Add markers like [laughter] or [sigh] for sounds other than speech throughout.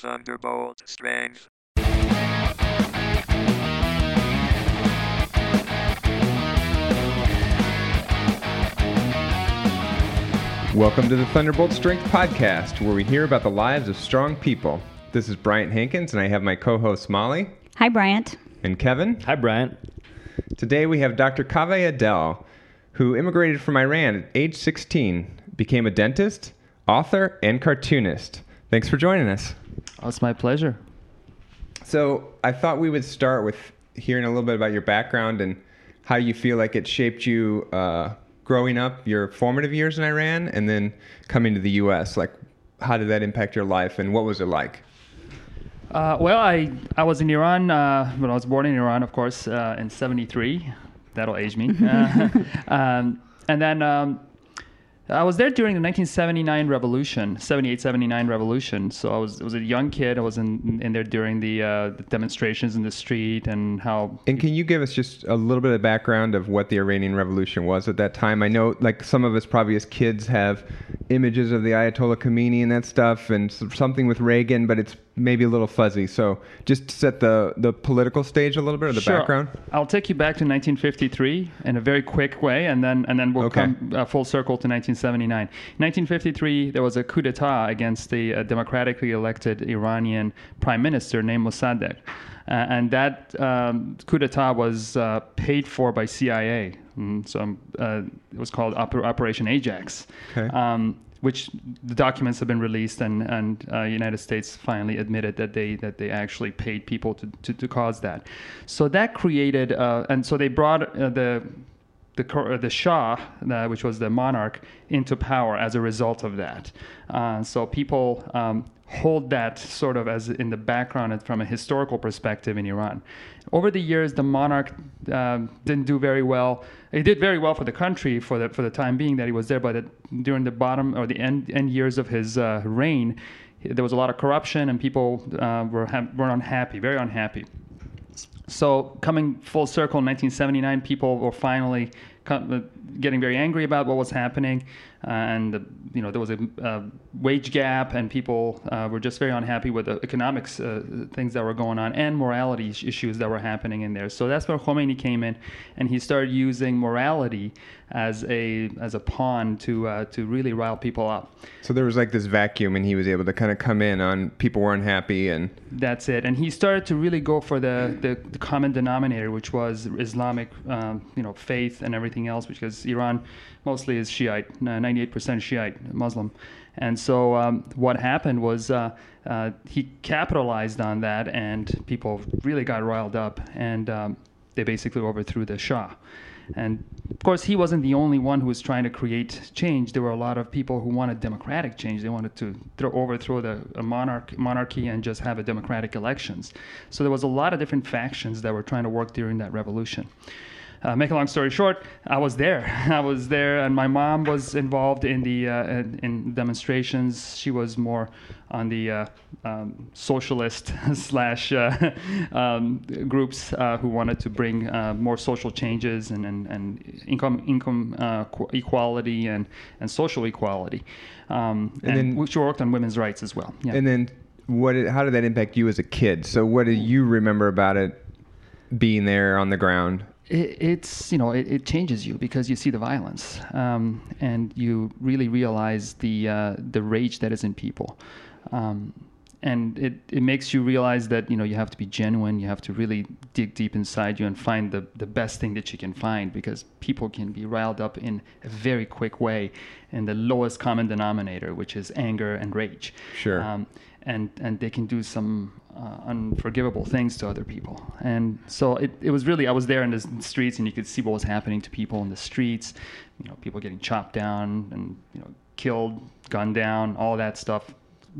Thunderbolt Strength. Welcome to the Thunderbolt Strength Podcast, where we hear about the lives of strong people. This is Bryant Hankins, and I have my co hosts Molly Hi, Bryant. and Kevin. Hi, Bryant. Today we have Dr. Kaveh Adel, who immigrated from Iran at age 16, became a dentist, author, and cartoonist. Thanks for joining us. Oh, it's my pleasure. So, I thought we would start with hearing a little bit about your background and how you feel like it shaped you uh, growing up, your formative years in Iran, and then coming to the U.S. Like, how did that impact your life, and what was it like? Uh, well, I, I was in Iran uh, when I was born in Iran, of course, uh, in '73. That'll age me. [laughs] Uh, [laughs] um, and then um, I was there during the 1979 revolution, 78, 79 revolution. So I was, was a young kid. I was in, in there during the, uh, the demonstrations in the street and how. And can you give us just a little bit of background of what the Iranian Revolution was at that time? I know, like some of us probably as kids have images of the Ayatollah Khomeini and that stuff, and something with Reagan, but it's maybe a little fuzzy. So just to set the the political stage a little bit of the Sure. background. I'll take you back to 1953 in a very quick way, and then and then we'll Okay. come uh, full circle to 1979. 1953, there was a coup d'état against the uh, democratically elected Iranian prime minister named Mossadegh, uh, and that um, coup d'état was uh, paid for by CIA. Mm, so uh, it was called Oper- Operation Ajax. Okay. Um, which the documents have been released, and and uh, United States finally admitted that they that they actually paid people to, to, to cause that. So that created, uh, and so they brought uh, the the uh, the Shah, uh, which was the monarch, into power as a result of that. Uh, so people um, hold that sort of as in the background from a historical perspective in Iran. Over the years, the monarch didn't do very well. He did very well for the country for the for the time being that he was there, but it, during the bottom or the end end years of his uh, reign, there was a lot of corruption and people uh, were ha- were unhappy, very unhappy. So coming full circle in 1979, people were finally getting very angry about what was happening, uh, and uh, you know there was a uh, wage gap, and people uh, were just very unhappy with the economics uh, things that were going on and morality issues that were happening in there. So that's where Khomeini came in, and he started using morality as a as a pawn to uh, to really rile people up. So there was like this vacuum, and he was able to kind of come in on people were unhappy, and That's it. And he started to really go for the, the, the common denominator, which was Islamic, um, you know, faith and everything else, because Iran mostly is Shiite, uh, 98% Shiite Muslim. And so um, what happened was uh, uh, he capitalized on that, and people really got riled up, and um, they basically overthrew the Shah. And of course, he wasn't the only one who was trying to create change. There were a lot of people who wanted democratic change. They wanted to throw, overthrow the monarch, monarchy and just have a democratic elections. So there was a lot of different factions that were trying to work during that revolution. Uh, make a long story short, I was there. [laughs] I was there, and my mom was involved in the uh, in, in demonstrations. She was more on the uh, um, socialist [laughs] slash uh, [laughs] um, groups uh, who wanted to bring uh, more social changes and, and, and income income uh, equality and, and social equality. Um, And and then- she worked on women's rights as well. Yeah. and then what? Did, how did that impact you as a kid? So what do you remember about it being there on the ground? It, it's you know it, it changes you because you see the violence um, and you really realize the uh, the rage that is in people um, and it, it makes you realize that you know you have to be genuine you have to really dig deep inside you and find the, the best thing that you can find because people can be riled up in a very quick way in the lowest common denominator which is anger and rage Sure. um, and and they can do some uh, unforgivable things to other people. And so it, it was really I was there in the streets and you could see what was happening to people in the streets. You know, people getting chopped down and you know killed, gunned down, all that stuff.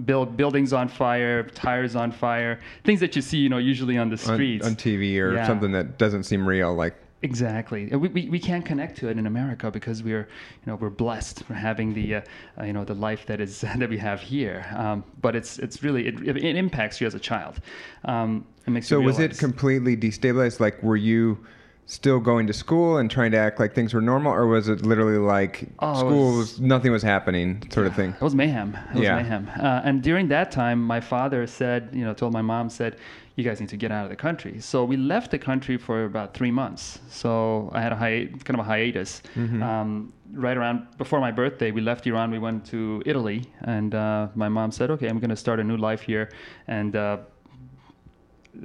Build buildings on fire, tires on fire, things that you see you know usually on the on, streets. on TV or Yeah. something that doesn't seem real, like Exactly. We, we, we can't connect to it in America because we're you know we're blessed for having the uh, uh, you know the life that is [laughs] that we have here. Um, but it's it's really it, it, impacts you as a child. Um, it makes you So was it completely destabilized? Like, were you still going to school and trying to act like things were normal, or was it literally like Oh, school was- nothing was happening, sort of thing? It was mayhem. It was Yeah. mayhem. Uh, and during that time, my father said, you know, told my mom, said, you guys need to get out of the country. So we left the country for about three months. So I had a hi- kind of a hiatus. Um, right around before my birthday, we left Iran. We went to Italy, and uh, my mom said, okay, I'm going to start a new life here. And uh,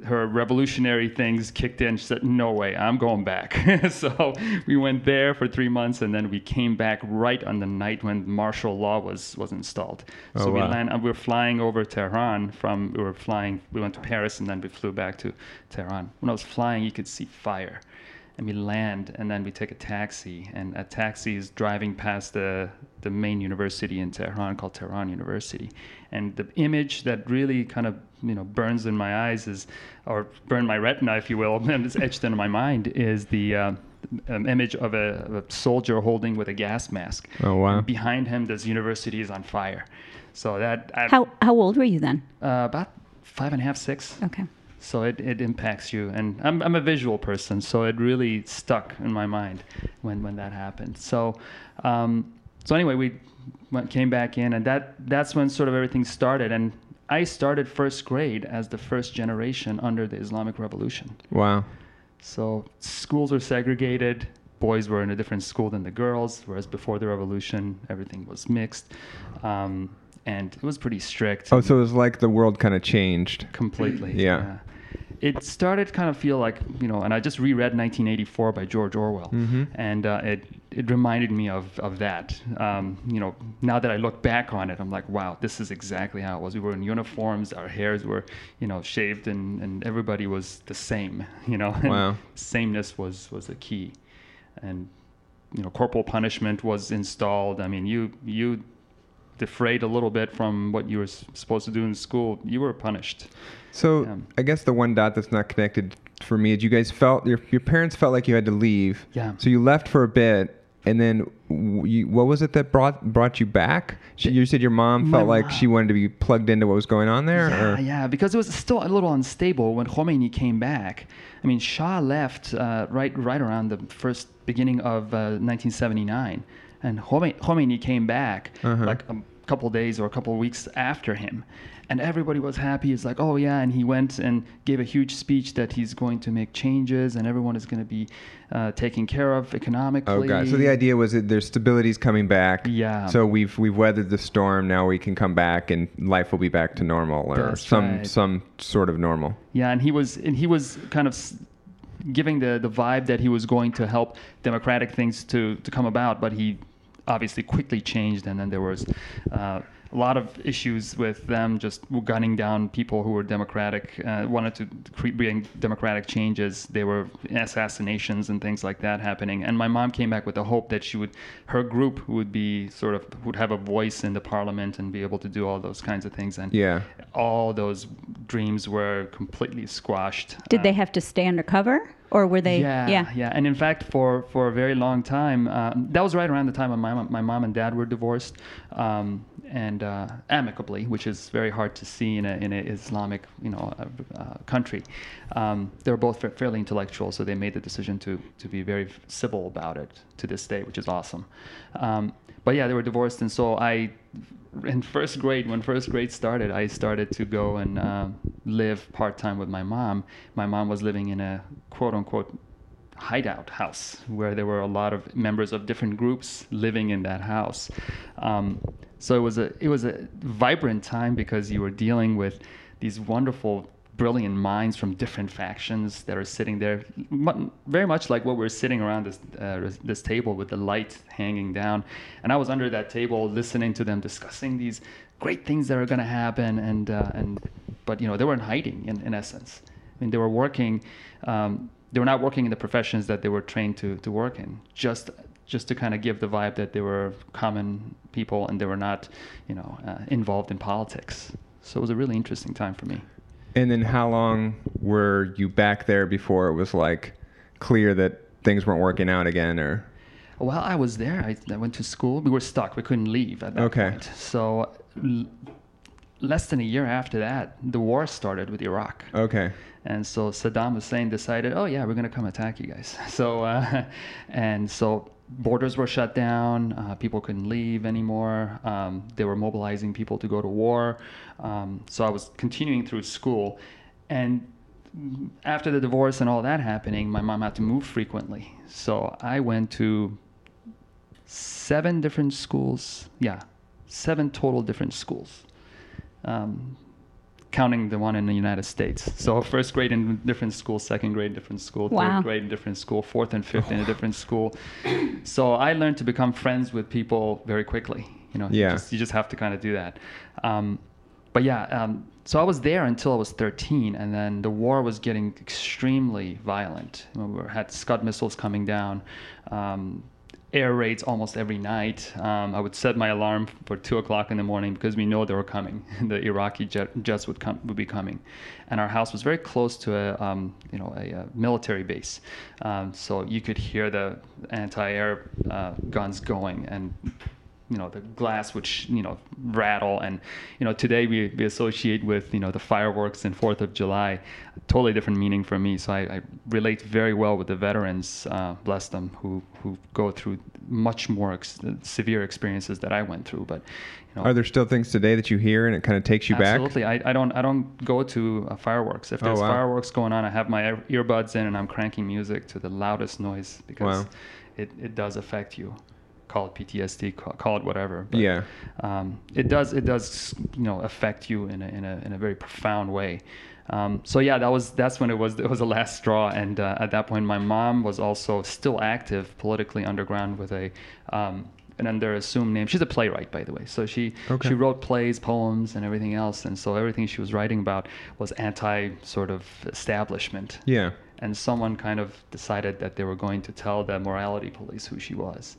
her revolutionary things kicked in. She said, "No way, I'm going back." [laughs] so we went there for three months, and then we came back right on the night when martial law was was installed. Oh, so Oh, we wow. land, we were flying over Tehran from. We were flying. We went to Paris, and then we flew back to Tehran. When I was flying, you could see fire. And we land, and then we take a taxi, and a taxi is driving past the the main university in Tehran called Tehran University. And the image that really kind of you know burns in my eyes is, or burned my retina, if you will, [laughs] and it's etched into my mind is the. Uh, um, image of a, of a soldier holding with a gas mask. Oh, wow. And behind him, this university is on fire. So that I, How how old were you then? uh, about five and a half, six. Okay. So it, it impacts you. And I'm, I'm a visual person, so it really stuck in my mind when, when that happened. So, um, so anyway, we went, came back in, and that, that's when sort of everything started. And I started first grade as the first generation under the Islamic Revolution. Wow. So schools were segregated. Boys were in a different school than the girls, whereas before the revolution, everything was mixed. Um, and it was pretty strict Oh, so it was like the world kind of changed. completely. Yeah. It started kind of feel like you know, and I just reread 1984 by George Orwell, Mm-hmm. and uh, it it reminded me of of that. Um, you know, now that I look back on it, I'm like, wow, this is exactly how it was. We were in uniforms, our hairs were, you know, shaved, and and everybody was the same. [laughs] You know, and Wow. sameness was was the key, and you know, corporal punishment was installed. I mean, you you defrayed a little bit from what you were supposed to do in school, you were punished. So. I guess the one dot that's not connected for me is you guys felt your your parents felt like you had to leave. Yeah. So you left for a bit, and then you, what was it that brought brought you back? She, you said your mom felt like mom. she wanted to be plugged into what was going on there. Yeah, or? yeah, because it was still a little unstable when Khomeini came back. I mean, Shah left uh, right right around the first beginning of uh, 1979, and Khomeini, came back Uh-huh. like a couple days or a couple weeks after him. And everybody was happy. It's like, oh yeah, and he went and gave a huge speech that he's going to make changes, and everyone is going to be uh, taken care of economically. Oh god! So the idea was that there's stability's coming back. Yeah. So we've we've weathered the storm. Now we can come back and life will be back to normal, or That's some right. some sort of normal. Yeah, and he was and he was kind of giving the the vibe that he was going to help democratic things to to come about, but he obviously quickly changed, and then there was. Uh, a lot of issues with them just gunning down people who were democratic, uh, wanted to cre- bring democratic changes. There were assassinations and things like that happening. And my mom came back with the hope that she would, her group would be sort of would have a voice in the parliament and be able to do all those kinds of things. And Yeah. all those dreams were completely squashed. Did Uh, they have to stay undercover, or were they? yeah, yeah, And in fact, for for a very long time, uh, that was right around the time when my mom- my mom and dad were divorced, um, and uh, amicably, which is very hard to see in a in an Islamic you know uh, uh, country. Um, they were both fairly intellectual, so they made the decision to to be very civil about it to this day, which is awesome. Um, but yeah, they were divorced, and so I in first grade, when first grade started, I started to go and uh, live part time with my mom. My mom was living in a quote unquote hideout house where there were a lot of members of different groups living in that house. Um, so it was a it was a vibrant time because you were dealing with these wonderful brilliant minds from different factions that are sitting there. Very much like what we're sitting around this uh, this table with the light hanging down. And I was under that table listening to them discussing these great things that are going to happen and uh, and but you know they were in hiding in, in essence. I mean they were working um, they were not working in the professions that they were trained to to work in. Just just to kind of give the vibe that they were common people and they were not you know uh, involved in politics. So it was a really interesting time for me And then how long were you back there before it was like clear that things weren't working out again, or? While I was there. I, I went to school. We were stuck. We couldn't leave at that Okay. point. So, l- less than a year after that, the war started with Iraq. Okay. And so Saddam Hussein decided, oh yeah, we're gonna come attack you guys. [laughs] So, uh, and so borders were shut down. Uh, people couldn't leave anymore. Um, they were mobilizing people to go to war. Um, so I was continuing through school, and after the divorce and all that happening, my mom had to move frequently. So I went to seven different schools. Yeah, seven total different schools. Um, counting the one in the United States. So first grade in different school, second grade different school, Wow. third grade in different school, fourth and fifth in a different school. So I learned to become friends with people very quickly. You know, Yeah. you, just, you just have to kind of do that. Um, but yeah, um, so I was there until I was 13, and then the war was getting extremely violent. You know, we had Scud missiles coming down. Um, air raids almost every night. Um, I would set my alarm for two o'clock in the morning because we know they were coming. [laughs] the Iraqi jet, jets would come would be coming, and our house was very close to a um, you know a, uh military base, um, so you could hear the anti-air uh, guns going and. You know the glass which you know rattle, and you know today we, we associate with you know the fireworks and Fourth of July, totally different meaning for me. So I, I relate very well with the veterans, uh, bless them, who who go through much more ex- severe experiences that I went through. But you know, Are there still things today that you hear and it kind of takes you back? Absolutely. I, I don't I don't go to uh, fireworks. If Oh, there's wow. fireworks going on, I have my earbuds in and I'm cranking music to the loudest noise because Wow. it, it does affect you. Call it PTSD, call, call it whatever. But, Yeah. Um, it does it does you know affect you in a in a in a very profound way. Um, so yeah, that was that's when it was it was the last straw, and uh, at that point, my mom was also still active politically underground with a um, an under assumed name. She's a playwright, by the way. So she Okay. she wrote plays, poems, and everything else, and so everything she was writing about was anti sort of establishment. Yeah. And someone kind of decided that they were going to tell the morality police who she was.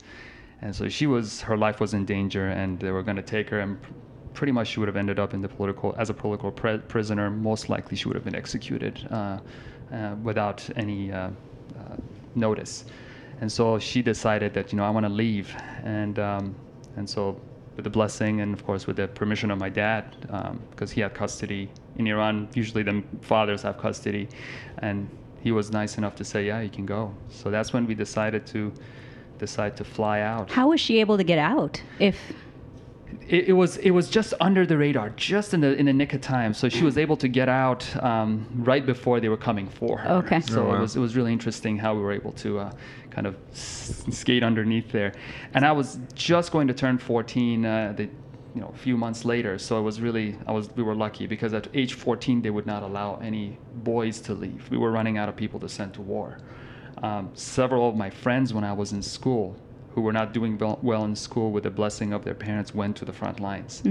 And so she was, her life was in danger, and they were going to take her, and pr- pretty much she would have ended up in the political, as a political prisoner. Most likely she would have been executed uh, uh, without any uh, uh, notice. And so she decided that, you know, I want to leave. And, um, and so with the blessing and of course with the permission of my dad, because he had custody in Iran, usually the fathers have custody. And he was nice enough to say, yeah, you can go. So that's when we decided to decide to fly out. How was she able to get out? If It, it was it was just under the radar, just in the in the nick of time. So she was able to get out um, right before they were coming for her. Okay. So Oh, wow. it was it was really interesting how we were able to uh, kind of s- skate underneath there. And I was just going to turn 14. Uh, the you know, a few months later, so it was really I was we were lucky because at age 14 they would not allow any boys to leave. We were running out of people to send to war. Um, several of my friends when I was in school who were not doing well, well in school with the blessing of their parents went to the front lines.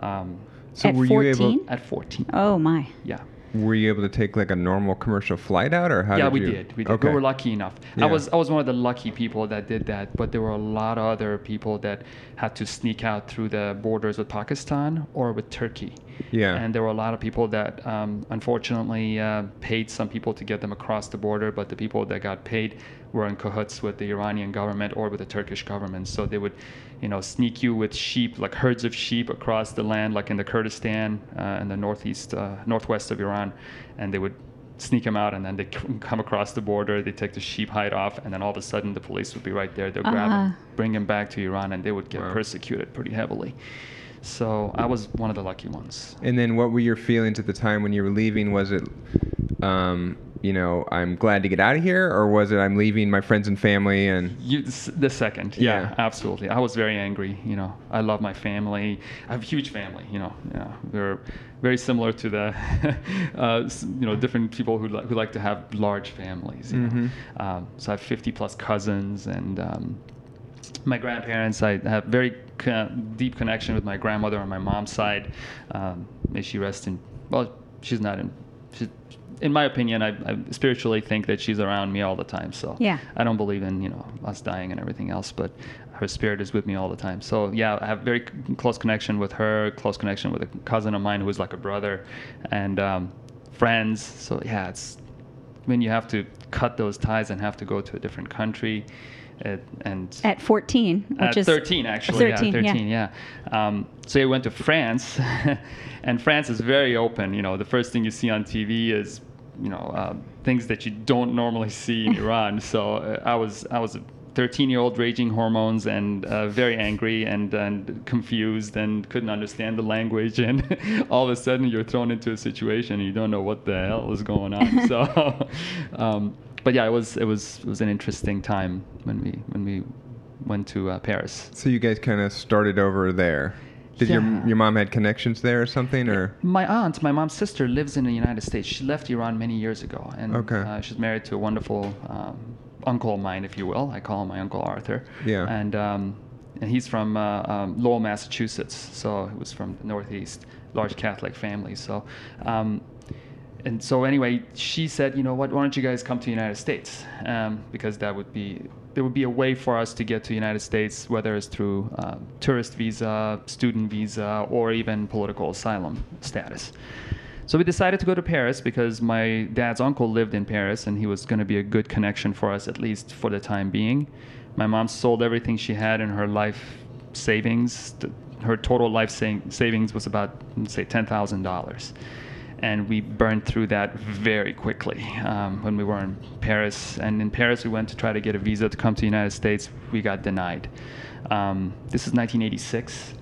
Um, So At were you able at 14. oh my, Yeah. Were you able to take like a normal commercial flight out or how yeah, did we you? did. We did. Okay. We were lucky enough. Yeah. I was I was one of the lucky people that did that, but there were a lot of other people that had to sneak out through the borders with Pakistan or with Turkey. Yeah. And there were a lot of people that um, unfortunately uh, paid some people to get them across the border, but the people that got paid were in cahoots with the Iranian government or with the Turkish government. So they would, you know, sneak you with sheep, like herds of sheep across the land, like in the Kurdistan uh, in the northeast, uh, northwest of Iran, and they would sneak them out, and then they come across the border. They take the sheep hide off, and then all of a sudden the police would be right there. They'll grab Ah. them, bring them back to Iran, and they would get Wow. persecuted pretty heavily. So I was one of the lucky ones. And then what were your feelings at the time when you were leaving? Was it, um, you know, I'm glad to get out of here, or was it I'm leaving my friends and family and You, the second, yeah, Yeah. absolutely. I was very angry. You know, I love my family. I have a huge family. You know, yeah, they're very similar to the, [laughs] uh, you know, different people who like who like to have large families. You Mhm. know, um, so I have 50 plus cousins and. Um, my grandparents, I have very co- deep connection with my grandmother on my mom's side. Um, may she rest in. Well, she's not in. She, in my opinion, I, I spiritually think that she's around me all the time. So Yeah. I don't believe in you know us dying and everything else, but her spirit is with me all the time. So yeah, I have very close connection with her, close connection with a cousin of mine who is like a brother, and um, friends. So yeah, it's when you have to cut those ties and have to go to a different country. It, and At 14, which at is 13 actually 13, yeah yeah. 13 yeah, Um, so we went to france [laughs] and france is very open you know. The first thing you see on tv is you know uh, things that you don't normally see in [laughs] iran. So uh, i was i was a 13 year old raging hormones and uh, very angry and, and confused and couldn't understand the language. And [laughs] all of a sudden you're thrown into a situation and you don't know what the hell is going on. So um, but yeah it was it was it was an interesting time when we when we went to uh, paris So you guys kind of started over there. Did Yeah. your your mom had connections there or something, or My aunt, my mom's sister, lives in the United States. She left Iran many years ago, and Okay. uh, she's married to a wonderful um, uncle of mine, if you will. I call him my uncle Arthur. Yeah. And um, and he's from uh, um, Lowell, Massachusetts. So he was from the Northeast, large Catholic family. So. And so anyway, she said, you know what? Why don't you guys come to the United States? Um, because that would be there would be a way for us to get to the United States, whether it's through um, tourist visa, student visa, or even political asylum status. So we decided to go to Paris because my dad's uncle lived in Paris, and he was going to be a good connection for us, at least for the time being. My mom sold everything she had in her life savings. Her total life savings was about, say, ten thousand dollars and we burned through that very quickly um, when we were in Paris. And in Paris, we went to try to get a visa to come to the United States. We got denied. Um, this is 1986.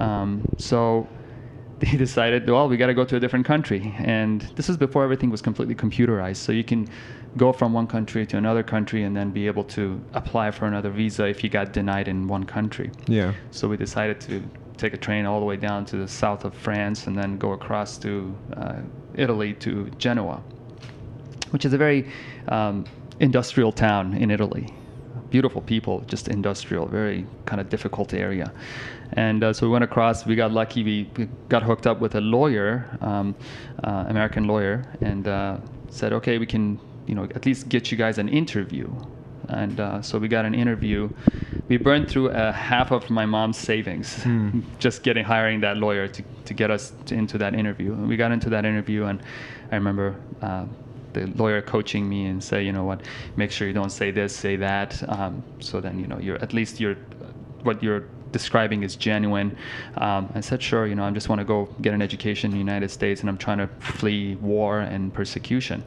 Um, so [laughs] they decided, well, we got to go to a different country. And this is before everything was completely computerized. So you can go from one country to another country and then be able to apply for another visa if you got denied in one country. yeah? So we decided to take a train all the way down to the south of France and then go across to uh, Italy to Genoa, which is a very um, industrial town in Italy. Beautiful people, just industrial, very kind of difficult area. And uh, so we went across. We got lucky. We, got hooked up with a lawyer, um, uh, American lawyer, and uh, said, "Okay, we can, you know, at least get you guys an interview." And uh, so we got an interview. We burned through uh, half of my mom's savings [laughs] just getting hiring that lawyer to, to get us to, into that interview. And we got into that interview, and I remember uh, the lawyer coaching me and say, you know what, make sure you don't say this, say that, um, so then you know you're at least you're what you're describing is genuine. Um, I said, sure, you know, I just want to go get an education in the United States and I'm trying to flee war and persecution.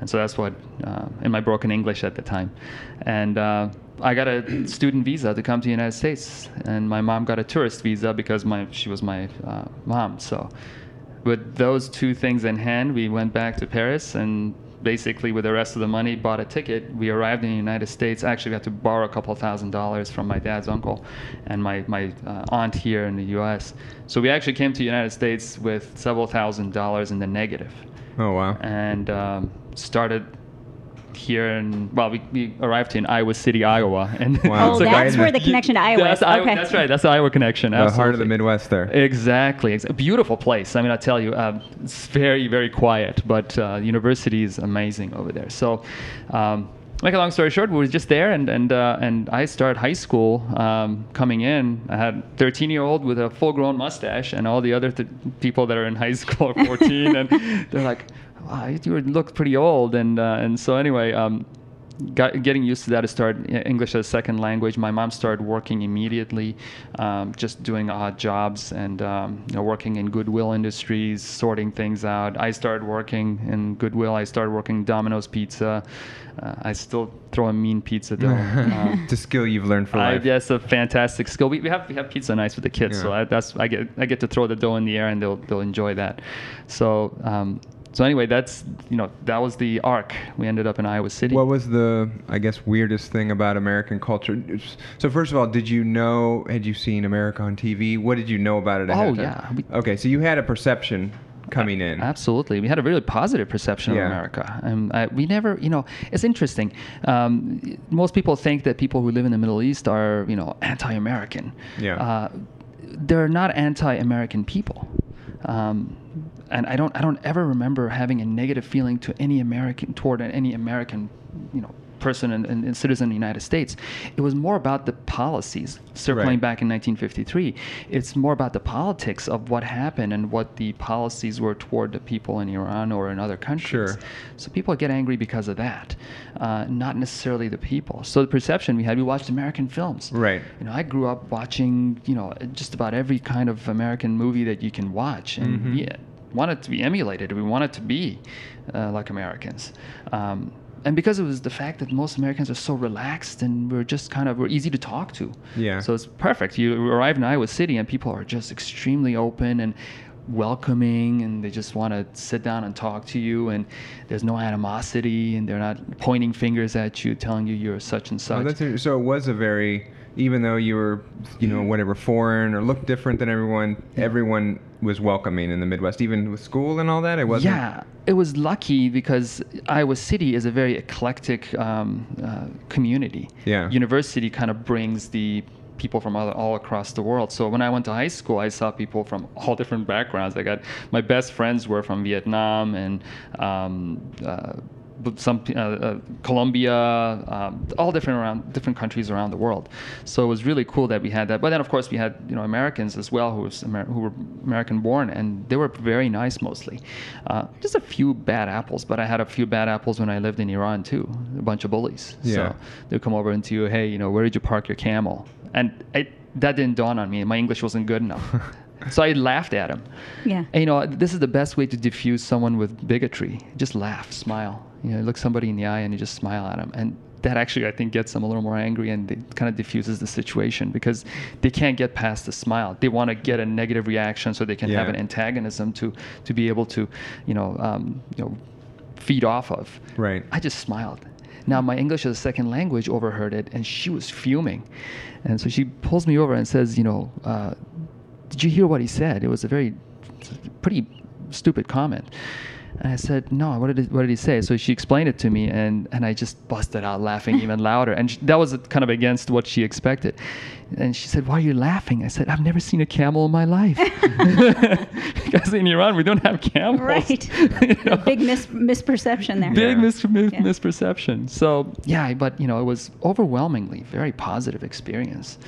And so that's what, uh, in my broken English at the time. And uh, I got a student visa to come to the United States. And my mom got a tourist visa because my she was my uh, mom. So with those two things in hand, we went back to Paris and basically with the rest of the money bought a ticket. We arrived in the united states. Actually we had to borrow a couple thousand dollars from my dad's uncle and my, my uh, aunt here in the us so we actually came to the united states with several thousand dollars in the negative. Oh wow. and um, started here in well we, we arrived in iowa city iowa [laughs] and Wow. Oh, So that's where the connection to Iowa that's, is. Iowa- that's right that's the iowa connection The heart of the. Midwest there. Exactly. Ex- a beautiful place. I mean, I tell you, um, it's very, very quiet, but uh, university is amazing over there. So, um, make a long story short, we were just there, and and uh, and I started high school um, coming in. I had 13 year old with a full grown mustache, and all the other th- people that are in high school are 14, and [laughs] they're like, wow, you look pretty old, and uh, and so anyway. Um, got, getting used to that, I started English as a second language. My mom started working immediately, um, just doing odd jobs and um, you know, working in Goodwill Industries, sorting things out. I started working in Goodwill. I started working Domino's Pizza. Uh, I still throw a mean pizza dough. Um, it's a skill you've learned for I, life. yes, a fantastic skill. We, we have we have pizza nights with the kids, so I, that's I get I get to throw the dough in the air and they'll they'll enjoy that. So um, so anyway, that's you know that was the arc. We ended up in Iowa City. What was the, I guess, weirdest thing about American culture? So first of all, did you know? Had you seen America on TV? What did you know about it? ahead Oh, yeah. We- okay, so you had a perception coming in. Absolutely, we had a really positive perception Yeah. of America, and I, we never, you know, it's interesting. Um, most people think that people who live in the Middle East are, you know, anti-American. Yeah. Uh, they're not anti-American people. Um, and I don't, I don't ever remember having a negative feeling to any American toward any American, you know, person and, and, and citizen in the United States. It was more about the policies circling Right. back in 1953. It's more about the politics of what happened and what the policies were toward the people in Iran or in other countries. Sure. So people get angry because of that, uh, not necessarily the people. So the perception we had, we watched American films. Right. You know, I grew up watching, you know, just about every kind of American movie that you can watch, and Mm-hmm. we wanted to be emulated. We wanted to be uh, like Americans. Um, and because it was the fact that most Americans are so relaxed and we're just kind of we're easy to talk to. Yeah. So it's perfect. You arrive in Iowa City and people are just extremely open and welcoming and they just want to sit down and talk to you and there's no animosity and they're not pointing fingers at you telling you you're such and oh, such. Oh, that's inter- so it was a very, even though you were, you know, whatever, foreign or looked different than everyone, everyone was welcoming in the Midwest, even with school and all that. It wasn't. Yeah, it was lucky because Iowa City is a very eclectic um, uh, community. Yeah. University kind of brings the people from all, all across the world. So when I went to high school, I saw people from all [laughs] different backgrounds. I got my best friends were from Vietnam and um, uh, some uh, uh, Colombia, um, all different around different countries around the world. So it was really cool that we had that. But then of course we had you know Americans as well who was Amer- who were American born and they were very nice mostly. Uh, just a few bad apples, but I had a few bad apples when I lived in Iran too. A bunch of bullies. Yeah. So they'd come over into you, hey, you know, where did you park your camel? And it, that didn't dawn on me. My English wasn't good enough. [laughs] so I laughed at him. Yeah. And, you know, this is the best way to diffuse someone with bigotry. Just laugh, smile. You know, look somebody in the eye and you just smile at them. And that actually, I think, gets them a little more angry and it kind of diffuses the situation because they can't get past the smile. They want to get a negative reaction so they can have an antagonism to to be able to, you know, um, you know, feed off of. Right. I just smiled. Now my English as a second language overheard it, and she was fuming, and so she pulls me over and says, "You know, uh, did you hear what he said? It was a very, pretty stupid comment." And I said, "No, what did he, what did he say?" So she explained it to me, and, and I just busted out laughing even louder, and sh that was kind of against what she expected. And she said, "Why are you laughing?" I said, "I've never seen a camel in my life, [laughs] because in Iran we don't have camels." Right. [laughs] You know? Big mis- misperception there. big Yeah. mis- mis- Yeah. misperception. So yeah, but you know, it was overwhelmingly very positive experience.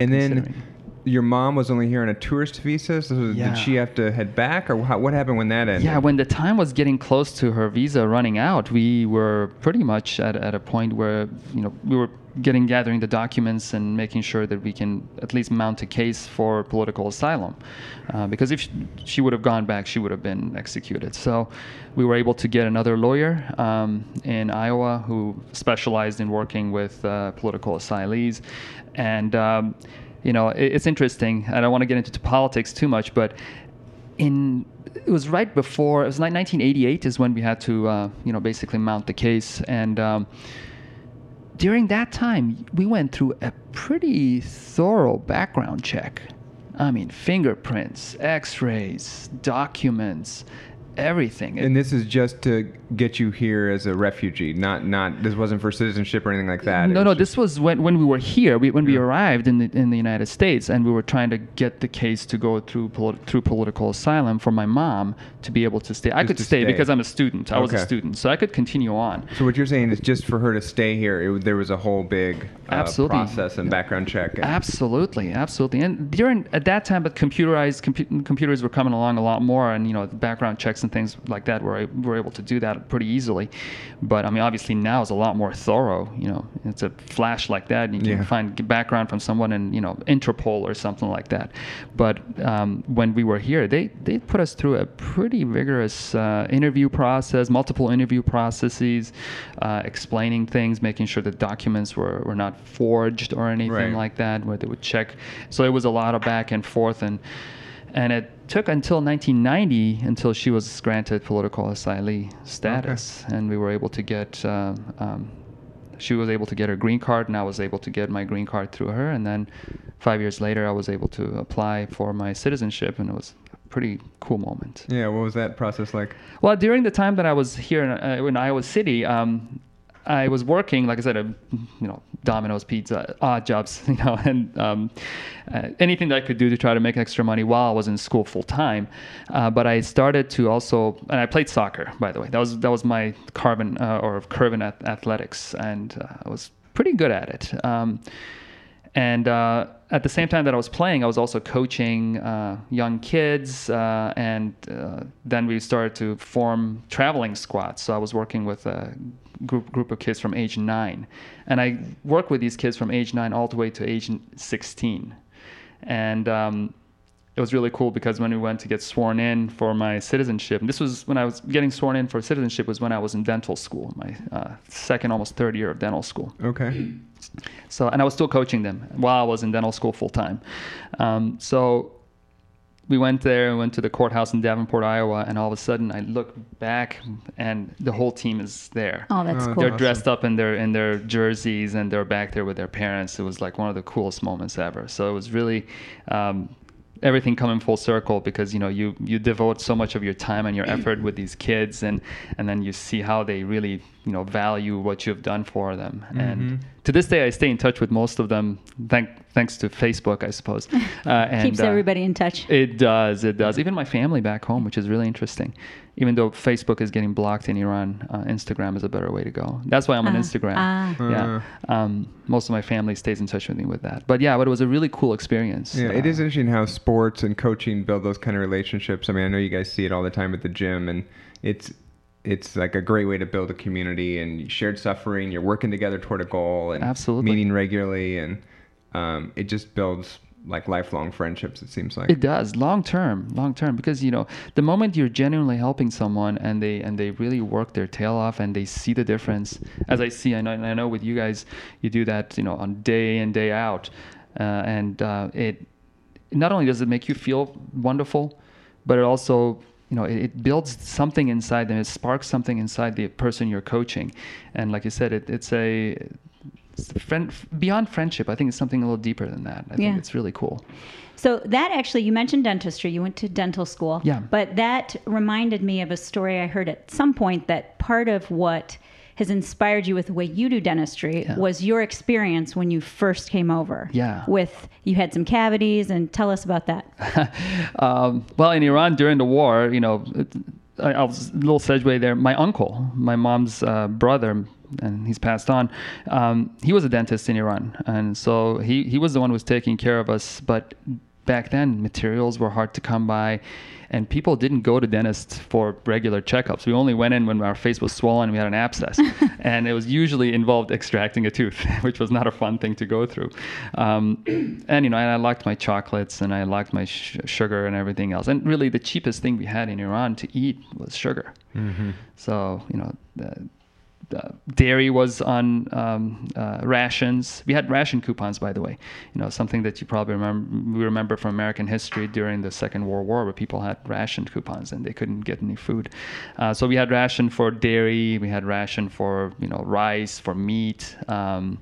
And then considering. Your mom was only here on a tourist visa. So Yeah. did she have to head back, or what happened when that ended? Yeah, when the time was getting close to her visa running out, we were pretty much at, at a point where you know we were getting gathering the documents and making sure that we can at least mount a case for political asylum, uh, because if she, she would have gone back, she would have been executed. So we were able to get another lawyer um, in Iowa who specialized in working with uh, political asylees, and um, you know it, it's interesting. I don't want to get into politics too much, but in it was right before it was like 1988 is when we had to uh, you know basically mount the case and um, during that time we went through a pretty thorough background check i mean fingerprints x-rays documents everything And this is just to get you here as a refugee, not not. This wasn't for citizenship or anything like that. No, no. was This was when, when we were here. We, when we arrived in the in the United States, and we were trying to get the case to go through poli- through political asylum for my mom to be able to stay. I Just could stay, stay. because I'm a student. I was a student, so I could continue on. So what you're saying is just for her to stay here, it, there was a whole big uh, Absolutely. process and background check. and- Absolutely, absolutely. And during at that time, but computerized compu- computers were coming along a lot more, and you know, background checks and things like that were were able to do that pretty easily. But I mean, obviously now is a lot more thorough. You know, it's a flash like that, and you can Yeah. find background from someone in you know Interpol or something like that. But um, when we were here, they they put us through a pretty vigorous uh, interview process, multiple interview processes, uh, explaining things, making sure the documents were, were not forged or anything Right. like that, where they would check. So it was a lot of back and forth, and and it took until 1990 until she was granted political asylee status, and we were able to get. Um, um, she was able to get her green card, and I was able to get my green card through her. And then five years later, I was able to apply for my citizenship, and it was a pretty cool moment. Yeah, what was that process like? Well, during the time that I was here in, uh, in Iowa City, um, I was working, like I said, a, you know, Domino's Pizza, odd jobs, [laughs] you know, and um, uh, anything that I could do to try to make extra money while I was in school full time. Uh, but I started to also, and I played soccer, by the way. That was that was my carbon uh, or curvin at athletics, and uh, I was pretty good at it. Um, and uh, at the same time that I was playing, I was also coaching uh, young kids, uh, and uh, then we started to form traveling squads. So I was working with a group group of kids from age nine, and I work with these kids from age nine all the way to age 16, and um, it was really cool because when we went to get sworn in for my citizenship, and this was when I was getting sworn in for citizenship was when I was in dental school, my uh, second, almost third year of dental school. Okay. So, and I was still coaching them while I was in dental school full time. Um, so we went there, we went to the courthouse in Davenport, Iowa, and all of a sudden I look back and the whole team is there. Oh, that's Oh, cool. They're Awesome. dressed up in their in their jerseys and they're back there with their parents. It was like one of the coolest moments ever. So it was really um, everything coming full circle because you know you you devote so much of your time and your effort with these kids and and then you see how they really you know value what you've done for them and to this day I stay in touch with most of them thank thanks to Facebook I suppose [laughs] uh, and Keeps uh, everybody in touch. it does. It does. Even my family back home, which is really interesting. Even though Facebook is getting blocked in Iran, uh, Instagram is a better way to go. That's why I'm on Ah, Instagram. ah. Yeah. Um, most of my family stays in touch with me with that. But yeah, but it was a really cool experience. Yeah, it Uh, is interesting how sports and coaching build those kind of relationships. I mean, I know you guys see it all the time at the gym, and it's it's like a great way to build a community and shared suffering. You're working together toward a goal and Absolutely. meeting regularly, and um, it just builds like lifelong friendships. It seems like. It does long term, long term, because you know the moment you're genuinely helping someone and they and they really work their tail off and they see the difference, as I see, I know, I know with you guys, you do that, you know, on day in day out, uh, and uh, it not only does it make you feel wonderful, but it also you know it, it builds something inside them. It sparks something inside the person you're coaching, and like you said, it, it's a friend beyond friendship. I think it's something a little deeper than that. I Yeah. think it's really cool. So that actually, you mentioned dentistry. You went to dental school. Yeah. But that reminded me of a story I heard at some point that part of what has inspired you with the way you do dentistry Yeah. was your experience when you first came over. Yeah. With you had some cavities, and tell us about that. [laughs] um, well, in Iran during the war, you know, it, I, I was a little segue there. My uncle, my mom's uh, brother, and he's passed on. Um, he was a dentist in Iran, and so he he was the one who was taking care of us. But back then, materials were hard to come by. And people didn't go to dentists for regular checkups. We only went in when our face was swollen, and we had an abscess, [laughs] and it was usually involved extracting a tooth, [laughs] which was not a fun thing to go through. Um, and you know, and I liked my chocolates and I liked my sh- sugar and everything else. And really, the cheapest thing we had in Iran to eat was sugar. So you know, the, the dairy was on um, uh, rations. We had ration coupons, by the way. You know, something that you probably remember, we remember from American history during the Second World War, where people had ration coupons and they couldn't get any food. Uh, so we had ration for dairy. We had ration for you know rice, for meat, um,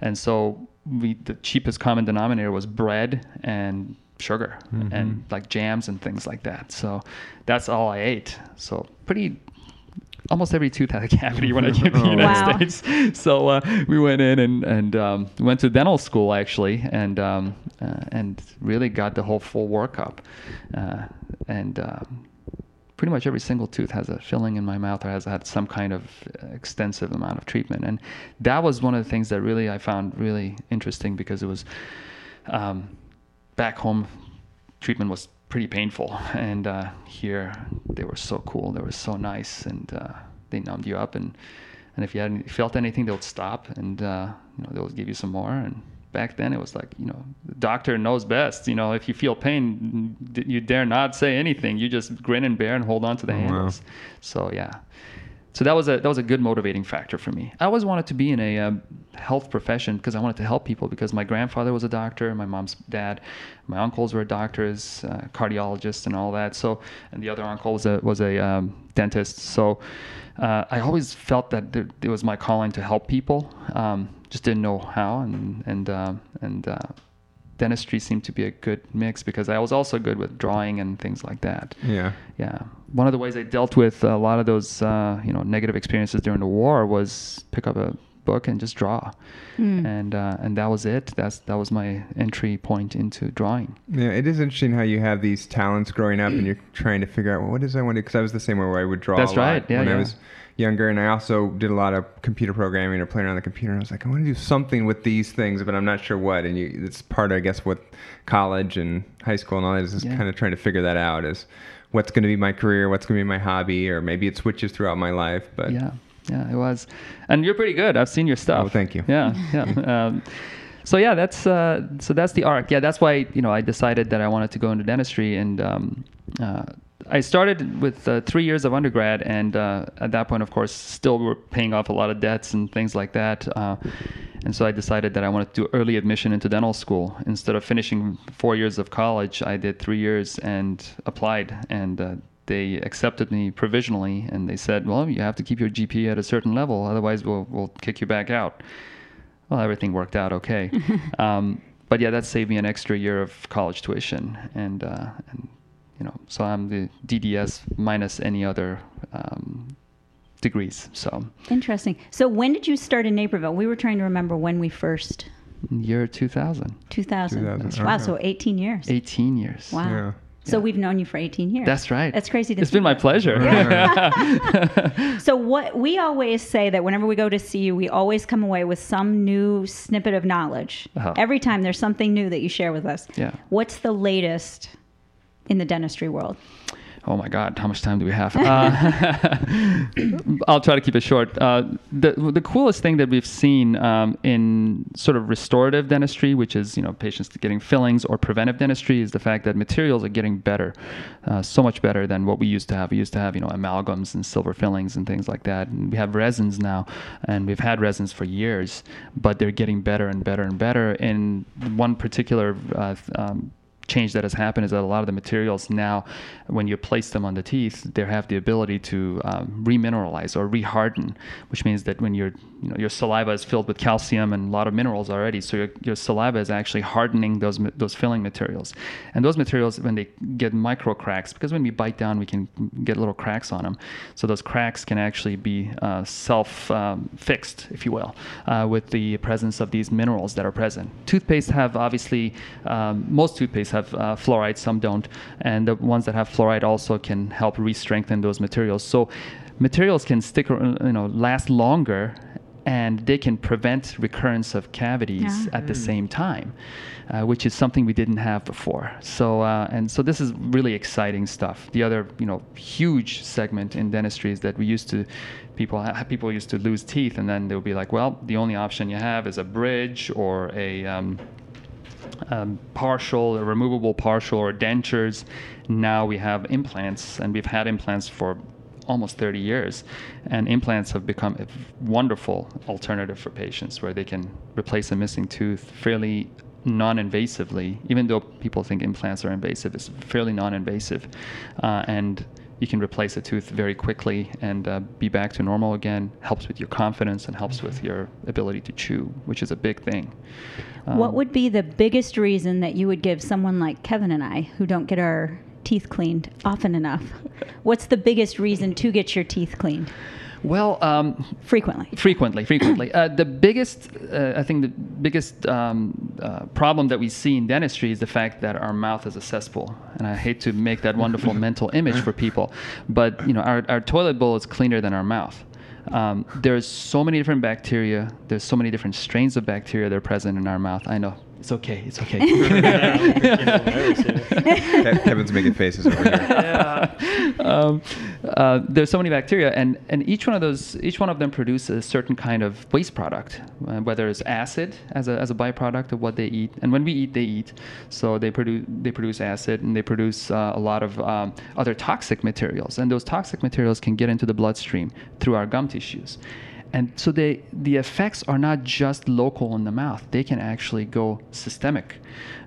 and so we the cheapest common denominator was bread and sugar and like jams and things like that. So that's all I ate. So pretty almost every tooth had a cavity when I came to the [laughs] United Wow. States. [laughs] So uh, we went in and and um, went to dental school actually, and um, uh, and really got the whole full workup, uh, and. Um, Pretty much every single tooth has a filling in my mouth or has had some kind of extensive amount of treatment, and that was one of the things that really I found really interesting because it was um, back home treatment was pretty painful. And uh, here they were so cool they were so nice and uh, they numbed you up. And and if you had any, felt anything they would stop and uh, you know they would give you some more. And back then it was like you know the doctor knows best. You know if you feel pain you dare not say anything. You just grin and bear and hold on to the Oh, wow. handles so yeah so that was a that was a good motivating factor for me. I always wanted to be in a um, health profession because I wanted to help people. Because my grandfather was a doctor, my mom's dad, my uncles were doctors, uh, cardiologists, and all that. So, and the other uncle was a was a um, dentist. So, uh, I always felt that there, it was my calling to help people. Um, just didn't know how, and and uh, and uh, dentistry seemed to be a good mix because I was also good with drawing and things like that. Yeah. Yeah, one of the ways I dealt with a lot of those uh, you know negative experiences during the war was pick up a book and just draw, and uh, and that was it. That's that was my entry point into drawing. Yeah, it is interesting how you have these talents growing up and you're trying to figure out, well, what does I want to? Because I was the same way where I would draw That's a lot right, yeah, when I was younger. And I also did a lot of computer programming or playing on the computer. And I was like, I want to do something with these things, but I'm not sure what. And you, it's part, of, I guess, what college and high school and all that is, is Yeah. kind of trying to figure that out is what's going to be my career, what's going to be my hobby, or maybe it switches throughout my life. But Yeah, yeah, it was, and you're pretty good. I've seen your stuff. Oh, thank you. Yeah, yeah. [laughs] um, so yeah, that's uh, so that's the arc. Yeah, that's why you know I decided that I wanted to go into dentistry, and um, uh, I started with uh, three years of undergrad, and uh, at that point, of course, still were paying off a lot of debts and things like that. Uh, and so I decided that I wanted to do early admission into dental school. Instead of finishing four years of college, I did three years and applied, and uh, they accepted me provisionally. And they said, "Well, you have to keep your GPA at a certain level, otherwise we'll we'll kick you back out." Well, everything worked out okay. [laughs] um, but yeah, that saved me an extra year of college tuition, and uh, and you know, so I'm the DDS minus any other um, degrees. So Interesting. So when did you start in Naperville? We were trying to remember when we first. year 2000, 2000. 2000, Wow, okay. so 18 years. 18 years. Wow. Yeah. So we've known you for 18 years. That's right. That's crazy to It's been think my about. pleasure. [laughs] [laughs] So what we always say that whenever we go to see you, we always come away with some new snippet of knowledge. Uh-huh. Every time there's something new that you share with us. Yeah. What's the latest in the dentistry world? Oh my God, how much time do we have? Uh, [laughs] I'll try to keep it short. Uh, the the coolest thing that we've seen um, in sort of restorative dentistry, which is you know patients getting fillings, or preventive dentistry, is the fact that materials are getting better, uh, so much better than what we used to have. We used to have you know amalgams and silver fillings and things like that. And we have resins now, and we've had resins for years, but they're getting better and better and better. In one particular uh, um, change that has happened is that a lot of the materials now, when you place them on the teeth, they have the ability to um, remineralize or reharden, which means that when your you know your saliva is filled with calcium and a lot of minerals already, so your, your saliva is actually hardening those those filling materials, and those materials when they get micro cracks, because when we bite down we can get little cracks on them, so those cracks can actually be uh, self um, fixed, if you will, uh, with the presence of these minerals that are present. Toothpaste have obviously um, most toothpaste have uh, fluoride, some don't, and the ones that have fluoride also can help re-strengthen those materials. So materials can stick, ar- you know, last longer, and they can prevent recurrence of cavities Yeah. at the same time, uh, which is something we didn't have before. So uh, and so this is really exciting stuff. The other, you know, huge segment in dentistry is that we used to. People, people used to lose teeth, and then they'll be like, "Well, the only option you have is a bridge or a um, um, partial, removable partial, or dentures. Now we have implants, and we've had implants for almost 30 years. And implants have become a wonderful alternative for patients where they can replace a missing tooth fairly non-invasively, even though people think implants are invasive, it's fairly non-invasive. Uh, and you can replace a tooth very quickly and uh, be back to normal again. Helps with your confidence and helps with your ability to chew, which is a big thing. Um, what would be the biggest reason that you would give someone like Kevin and I, who don't get our teeth cleaned often enough, what's the biggest reason to get your teeth cleaned Well, um, frequently? frequently, frequently. [clears throat] Uh, the biggest, uh, I think, the biggest um, uh, problem that we see in dentistry is the fact that our mouth is a cesspool, and I hate to make that wonderful [laughs] mental image for people, but you know, our, our toilet bowl is cleaner than our mouth. Um, there's so many different bacteria. There's so many different strains of bacteria that are present in our mouth. I know it's okay. It's okay. [laughs] Kevin's making faces over here. um, uh, there's so many bacteria, and, and each one of those, each one of them produces a certain kind of waste product, uh, whether it's acid as a, as a byproduct of what they eat, and when we eat, they eat, so they produce they produce acid, and they produce uh, a lot of um, other toxic materials, and those toxic materials can get into the bloodstream through our gum tissues. And so they, the effects are not just local in the mouth. They can actually go systemic.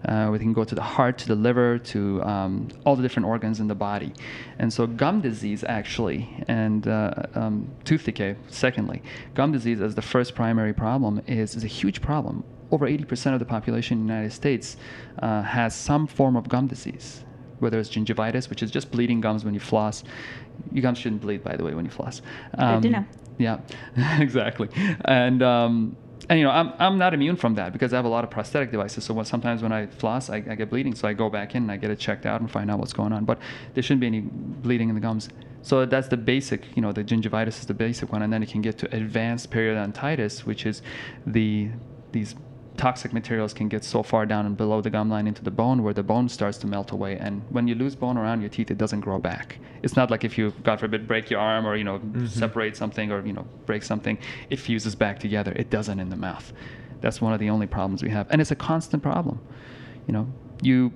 Uh, they can go to the heart, to the liver, to um, all the different organs in the body. And so gum disease actually, and uh, um, tooth decay, secondly, gum disease as the first primary problem is, is a huge problem. over 80% of the population in the United States uh, has some form of gum disease, whether it's gingivitis, which is just bleeding gums when you floss. Your gums shouldn't bleed, by the way, when you floss. Good to know. Yeah, [laughs] exactly. And um, and you know, I'm I'm not immune from that because I have a lot of prosthetic devices. So when, sometimes when I floss, I, I get bleeding. So I go back in and I get it checked out and find out what's going on. But there shouldn't be any bleeding in the gums. So that's the basic. You know, the gingivitis is the basic one, and then it can get to advanced periodontitis, which is the these toxic materials can get so far down and below the gum line into the bone where the bone starts to melt away. And when you lose bone around your teeth it doesn't grow back. It's not like if you god forbid break your arm or you know separate something or you know break something it fuses back together. It doesn't in the mouth. That's one of the only problems we have. And it's a constant problem. You know you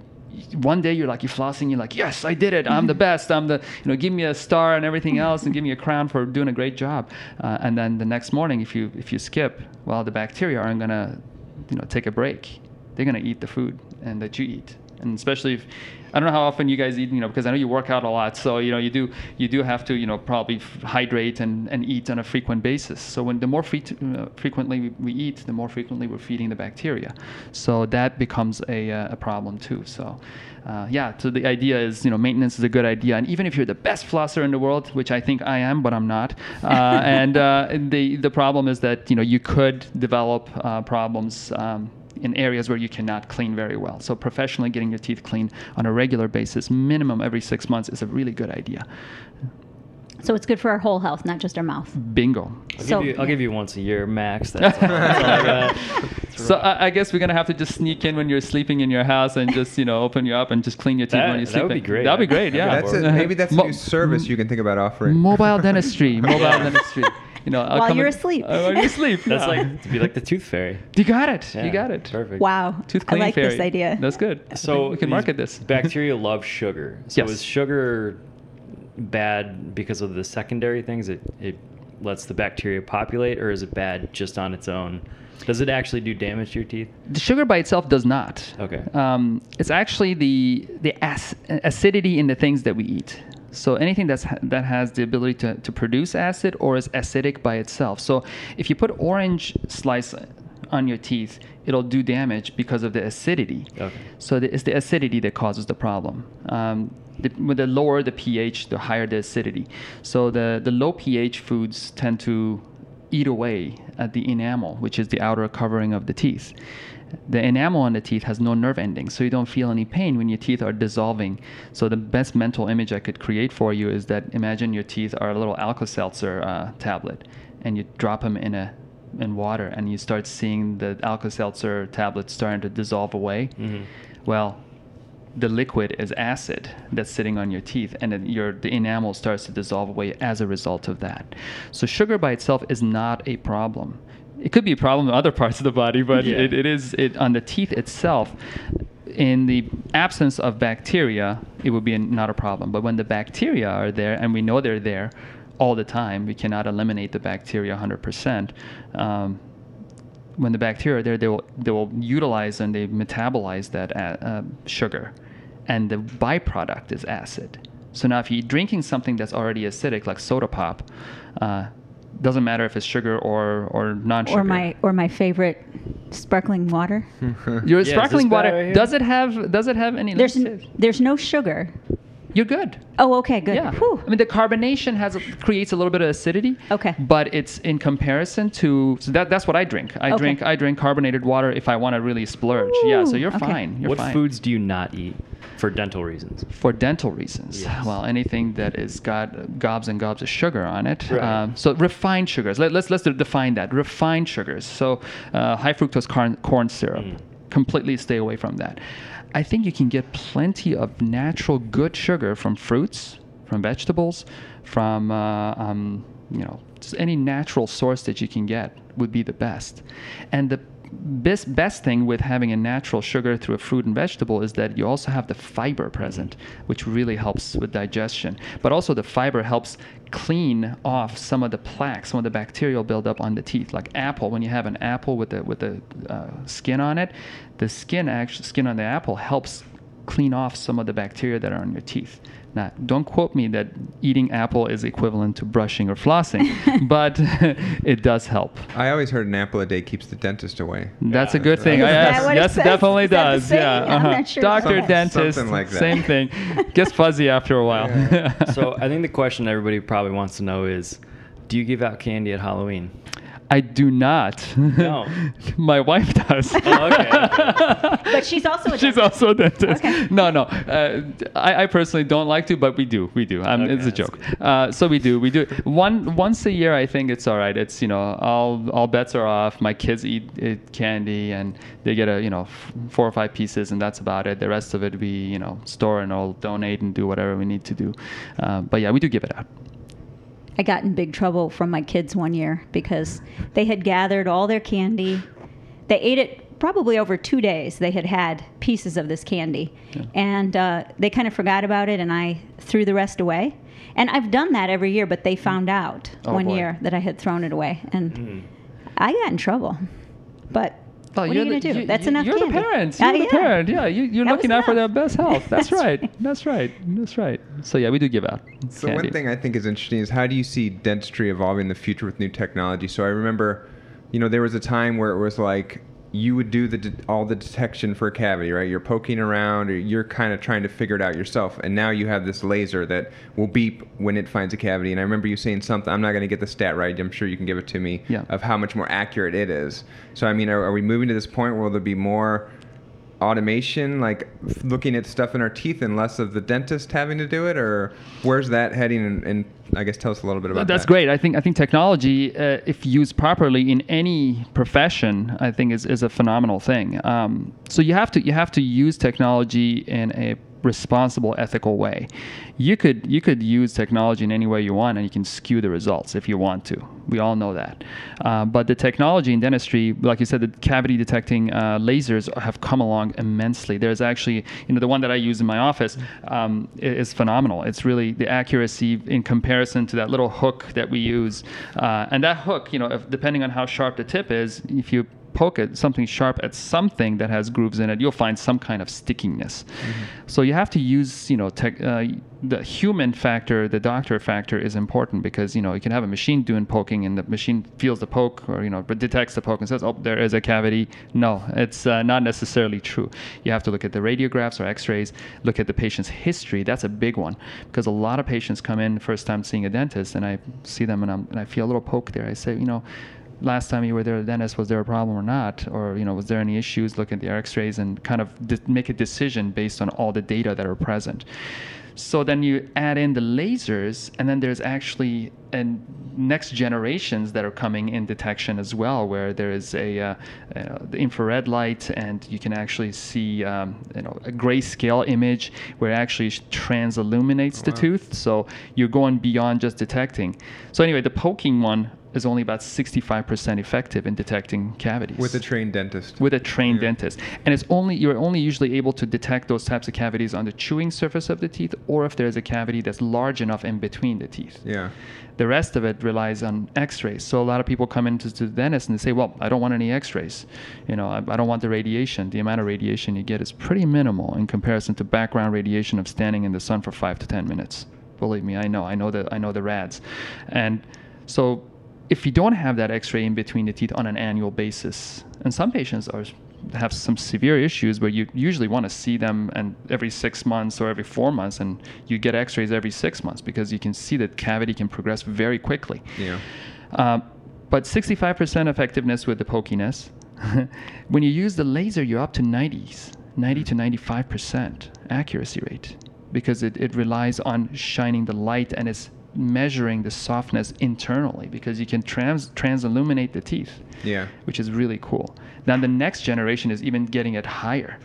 one day you're like you're flossing you're like yes i did it. I'm the [laughs] best. I'm the you know give me a star and everything else and give me a crown for doing a great job. Uh, and then the next morning if you if you skip well the bacteria aren't going to you know take a break they're to eat the food and that you eat and especially if I don't know how often you guys eat, you know, because I know you work out a lot, so you know you do you do have to, you know, probably hydrate and, and eat on a frequent basis. So when the more uh, frequently we, we eat, the more frequently we're feeding the bacteria. So that becomes a, uh, a problem too. So uh, yeah, so the idea is, you know, maintenance is a good idea, and even if you're the best flosser in the world, which I think I am, but I'm not, uh, [laughs] and uh, the the problem is that you know you could develop uh, problems. Um, in areas where you cannot clean very well. So professionally getting your teeth cleaned on a regular basis, minimum every six months, is a really good idea. So it's good for our whole health, not just our mouth. Bingo. I'll, So- give you, I'll give you once a year max. That's [laughs] all, that's all I got. So I, I guess we're gonna have to just sneak in when you're sleeping in your house and just you know open you up and just clean your teeth That- when you're that would be great. That'd be great. Yeah. That's it. [laughs] Maybe that's a Mo- new service you can think about offering. Mobile dentistry. [laughs] Mobile dentistry. You know, I'll While come you're in- asleep. Uh, while you're asleep. [laughs] That's yeah. like to be like the tooth fairy. You got it. Yeah, You got it. Perfect. Wow. Tooth Fairy. I cleaning like fairy. this idea. That's good. So think we can market this. Bacteria love sugar. So Yes. is sugar bad because of the secondary things? It it lets the bacteria populate, or is it bad just on its own? Does it actually do damage to your teeth? The sugar by itself does not. Okay. Um, it's actually the the ac- acidity in the things that we eat. So anything that's ha- that has the ability to, to produce acid or is acidic by itself. So if you put orange slice on your teeth, it'll do damage because of the acidity. Okay. So the, it's the acidity that causes the problem. Um, the, with the lower the pH, the higher the acidity. So the, the low pH foods tend to eat away at the enamel, which is the outer covering of the teeth. The enamel on the teeth has no nerve endings, so you don't feel any pain when your teeth are dissolving. So the best mental image I could create for you is that imagine your teeth are a little Alka-Seltzer uh, tablet, and you drop them in a in water, and you start seeing the Alka-Seltzer tablet starting to dissolve away. Mhm. Well, the liquid is acid that's sitting on your teeth and then your the enamel starts to dissolve away as a result of that. So sugar by itself is not a problem. It could be a problem in other parts of the body but Yeah. it, it is it on the teeth itself in the absence of bacteria it would be not a problem. But when the bacteria are there and we know they're there all the time we cannot eliminate the bacteria 100% um, when the bacteria are there, they will they will utilize and they metabolize that uh, uh, sugar, and the byproduct is acid. So now, if you're drinking something that's already acidic, like soda pop, uh, doesn't matter if it's sugar or or non-sugar. Or my or my favorite sparkling water. your [laughs] is sparkling water right does it have does it have any? There's n- there's no sugar. You're good. Oh, okay, good. Yeah, Whew. I mean the carbonation has creates a little bit of acidity. Okay. But it's in comparison to so that that's what I drink. I Okay. drink I drink carbonated water if I want to really splurge. yeah, so you're okay. fine. You're what fine. foods do you not eat for dental reasons? for dental reasons. Yes. Well, anything that is got gobs and gobs of sugar on it. Right. Um, so refined sugars. Let, let's let's define that. Refined sugars. So uh, high fructose corn, corn syrup. Mm. Completely stay away from that. I think you can get plenty of natural good sugar from fruits, from vegetables, from uh, um, you know just any natural source that you can get would be the best. And the best best thing with having a natural sugar through a fruit and vegetable is that you also have the fiber present, which really helps with digestion. But also the fiber helps clean off some of the plaque, some of the bacterial buildup on the teeth. Like apple, when you have an apple with the with the uh, skin on it, the skin actually skin on the apple helps clean off some of the bacteria that are on your teeth. Now, don't quote me that eating apple is equivalent to brushing or flossing, [laughs] but [laughs] it does help. I always heard an apple a day keeps the dentist away. That's a Yeah. good thing. Is I- that yes, it yes, says? definitely Is that the does. Yeah, I'm uh-huh. not sure. doctor, Something- dentist, like that. same thing. [laughs] Gets fuzzy after a while. So I think the question everybody probably wants to know is, do you give out candy at Halloween? I do not. No. [laughs] My wife does. Oh, okay, okay. But she's also a dentist. She's dentist. also a dentist. Okay. No, no. Uh, I, I personally don't like to, but we do. We do. Um, Okay, it's a joke. Uh, so we do. We do. One once a year. I think it's all right. It's you know all all bets are off. My kids eat, eat candy and they get a you know f- four or five pieces and that's about it. The rest of it we you know store and all donate and do whatever we need to do. Uh, but yeah, we do give it out. I got in big trouble from my kids one year because they had gathered all their candy. They ate it probably over two days. They had had pieces of this candy, and uh, they kind of forgot about it, and I threw the rest away. And I've done that every year, but they found out Oh, one boy. year that I had thrown it away, and Hmm. I got in trouble. But Well, what are you you're going the- to do? you- That's you- enough You're candy. the parents. Uh, You're the yeah. parent. Yeah, you, you're That looking was out for their best health. That's, That's right. right. That's right. That's right. So yeah, we do give out. So candy. one thing I think is interesting is how do you see dentistry evolving in the future with new technology? So I remember, you know, there was a time where it was like you would do the de- all the detection for a cavity, right? You're poking around, or you're kind of trying to figure it out yourself, and now you have this laser that will beep when it finds a cavity. And I remember you saying something. I'm not going to get the stat right. I'm sure you can give it to me Yeah. of how much more accurate it is. So I mean, are, are we moving to this point where there'll be more? Automation like looking at stuff in our teeth and less of the dentist having to do it or where's that heading and, and i guess tell us a little bit about That's that That's great. I think I think technology, uh, if used properly in any profession, I think is, is a phenomenal thing. Um, so you have to you have to use technology in a responsible, ethical way. You could you could use technology in any way you want, and you can skew the results if you want to. We all know that. Uh, but the technology in dentistry, like you said, the cavity detecting uh, lasers have come along immensely. There's actually, you know, the one that I use in my office um, is phenomenal. It's really the accuracy in comparison to that little hook that we use, uh, and that hook, you know, if, depending on how sharp the tip is, if you poke at something sharp at something that has grooves in it, you'll find some kind of stickiness. So you have to use, you know, tech, uh, the human factor, the doctor factor is important because you know you can have a machine doing poking and the machine feels the poke or you know but detects the poke and says, oh, there is a cavity. No, it's uh, not necessarily true. You have to look at the radiographs or X-rays, look at the patient's history. That's a big one because a lot of patients come in first time seeing a dentist and I see them and, I'm, and I feel a little poke there. I say, you know last time you were there, Dennis, was there a problem or not? Or, you know, was there any issues? Look at the x-rays and kind of de- make a decision based on all the data that are present. So then you add in the lasers, and then there's actually and next generations that are coming in detection as well, where there is a uh, uh, the infrared light, and you can actually see um, you know a grayscale image where it actually transilluminates the Wow. tooth. So you're going beyond just detecting. So anyway, the poking one is only about 65% effective in detecting cavities with a trained dentist with a trained Yeah. dentist. And it's only you're only usually able to detect those types of cavities on the chewing surface of the teeth, or if there's a cavity that's large enough in between the teeth. yeah The rest of it relies on X-rays. So a lot of people come into to the dentist and they say, "Well, I don't want any X-rays. You know, I, I don't want the radiation. The amount of radiation you get is pretty minimal in comparison to background radiation of standing in the sun for five to ten minutes. Believe me, I know. I know the I know the rads, and so if you don't have that X-ray in between the teeth on an annual basis, and some patients are have some severe issues where you usually want to see them and every six months or every four months, and you get X-rays every six months because you can see that cavity can progress very quickly. yeah Um, but 65% effectiveness with the pokiness. [laughs] when you use the laser, you're up to 90s, 90 to 95% accuracy rate because it, it relies on shining the light and it's measuring the softness internally because you can trans transilluminate the teeth yeah which is really cool. Now the next generation is even getting it higher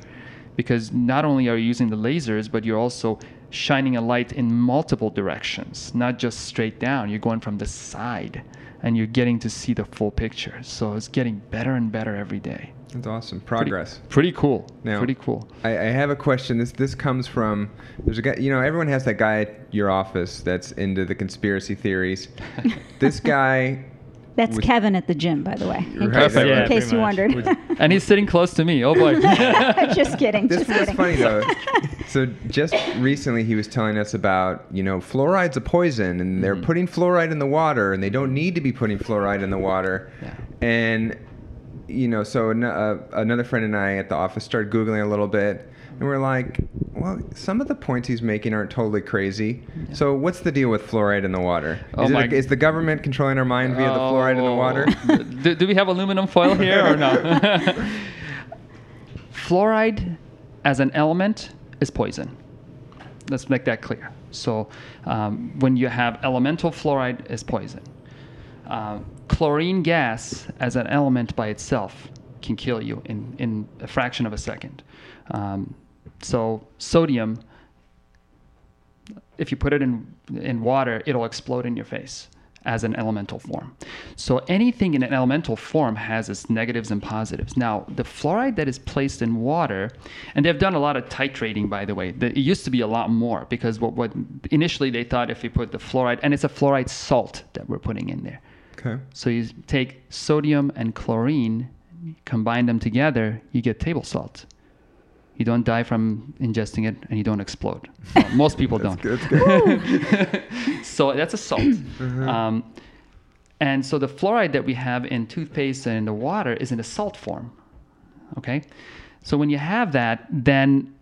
because not only are you using the lasers, but you're also shining a light in multiple directions, not just straight down. You're going from the side and you're getting to see the full picture. So it's getting better and better every day. That's awesome progress Pretty, cool. Now- Pretty cool. I, I have a question. This this comes from there's a guy. You know, everyone has that guy at your office that's into the conspiracy theories. [laughs] this guy That's with- Kevin at the gym, by the way, in Right, case, right, in case you pretty wondered. [laughs] and he's sitting close to me. Oh boy. [laughs] just kidding. This just was kidding. funny though. So just recently, he was telling us about you know fluoride's a poison, and they're mm-hmm. putting fluoride in the water, and they don't need to be putting fluoride in the water. Yeah. And you know, so an- uh, another friend and I at the office started googling a little bit, and we're like, well, some of the points he's making aren't totally crazy. So what's the deal with fluoride in the water? Oh is, is the government controlling our mind via the fluoride in the water? Oh. do, do we have aluminum foil here or no? [laughs] Fluoride as an element is poison. Let's make that clear. So um, when you have elemental fluoride is poison. Uh, chlorine gas as an element by itself can kill you in, in a fraction of a second. Um, so sodium if you put it in in water, it'll explode in your face as an elemental form. So anything in an elemental form has its negatives and positives. Now, the fluoride that is placed in water, and they've done a lot of titrating, by the way. It used to be a lot more because what, what initially they thought if you put the fluoride, and it's a fluoride salt that we're putting in there. Okay. So you take sodium and chlorine, combine them together, you get table salt. You don't die from ingesting it, and you don't explode. Well, [laughs] most people don't. That's good. [laughs] so that's a salt. Um, and so the fluoride that we have in toothpaste and in the water is in a salt form. Okay? So when you have that, then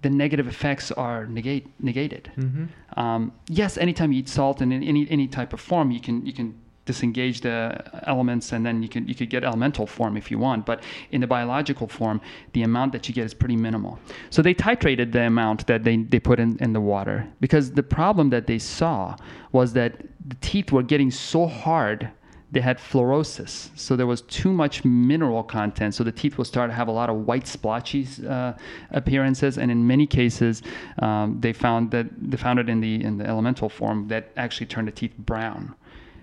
the negative effects are negate, negated. Um, yes, anytime you eat salt in any, any type of form, you can, you can disengage the elements and then you can you could get elemental form if you want but in the biological form the amount that you get is pretty minimal. So they titrated the amount that they, they put in, in the water because the problem that they saw was that the teeth were getting so hard they had fluorosis. So there was too much mineral content so the teeth will start to have a lot of white splotchy uh, appearances and in many cases um, they found that they found it in the in the elemental form that actually turned the teeth brown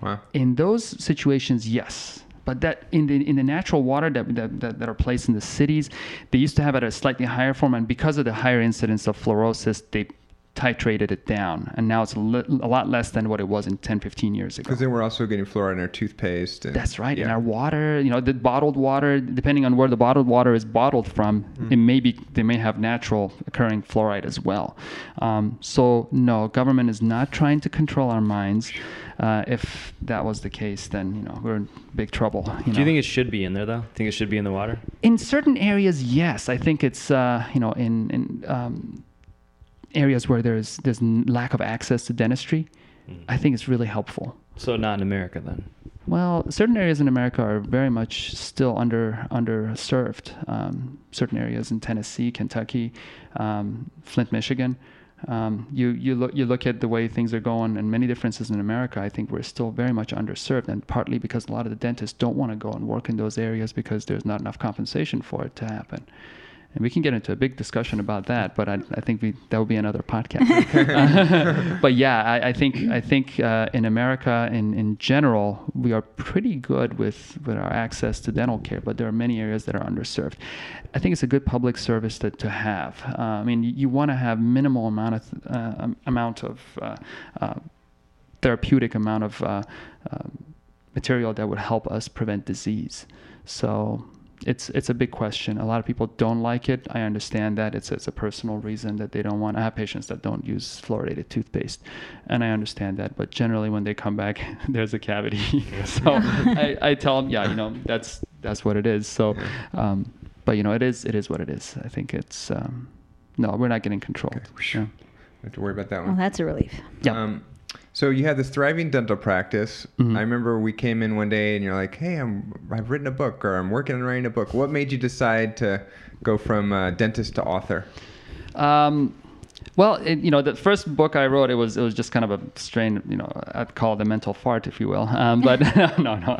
Wow. in those situations, yes. But that in the in the natural water that, that, that, that are placed in the cities, they used to have at a slightly higher form, and because of the higher incidence of fluorosis, they titrated it down, and now it's a, li- a lot less than what it was in 10, 15 years ago. Because then we're also getting fluoride in our toothpaste. And, That's right. In our water, you know, the bottled water, depending on where the bottled water is bottled from, it may be they may have natural occurring fluoride as well. Um, so no, government is not trying to control our minds. Uh, if that was the case, then you know we're in big trouble. You Do know? you think it should be in there though? Think it should be in the water? in certain areas, yes, I think it's uh, you know in in um, areas where there's there's lack of access to dentistry, I think it's really helpful. So not in America then. Well, certain areas in America are very much still under underserved. Um, certain areas in Tennessee, Kentucky, um, Flint, Michigan. Um, you you look you look at the way things are going, and many differences in America. I think we're still very much underserved, and partly because a lot of the dentists don't want to go and work in those areas because there's not enough compensation for it to happen. And we can get into a big discussion about that, but I, I think we, that will be another podcast. [laughs] [laughs] but yeah, I, I think I think uh, in America, in, in general, we are pretty good with, with our access to dental care, but there are many areas that are underserved. I think it's a good public service to, to have. Uh, I mean, you, you want to have minimal amount of uh, amount of uh, uh, therapeutic amount of uh, material that would help us prevent disease. So it's it's a big question. A lot of people don't like it. I understand that it's it's a personal reason that they don't want. I have patients that don't use fluoridated toothpaste, and I understand that. But generally, when they come back, [laughs] there's a cavity. [laughs] so [laughs] I, I tell them, yeah, you know, that's that's what it is. So, um, but you know, it is it is what it is. I think it's um, no, we're not getting controlled. Yeah. Don't have to worry about that one. Well, that's a relief. Yeah. Um, so you had this thriving dental practice. Mhm. I remember we came in one day and you're like, "Hey, I'm I've written a book or I'm working on writing a book." What made you decide to go from uh, dentist to author? Um, well, it, you know, the first book I wrote, it was it was just kind of a strain, you know, I'd call it a mental fart, if you will. [laughs] Um, but [laughs] [laughs] no, no.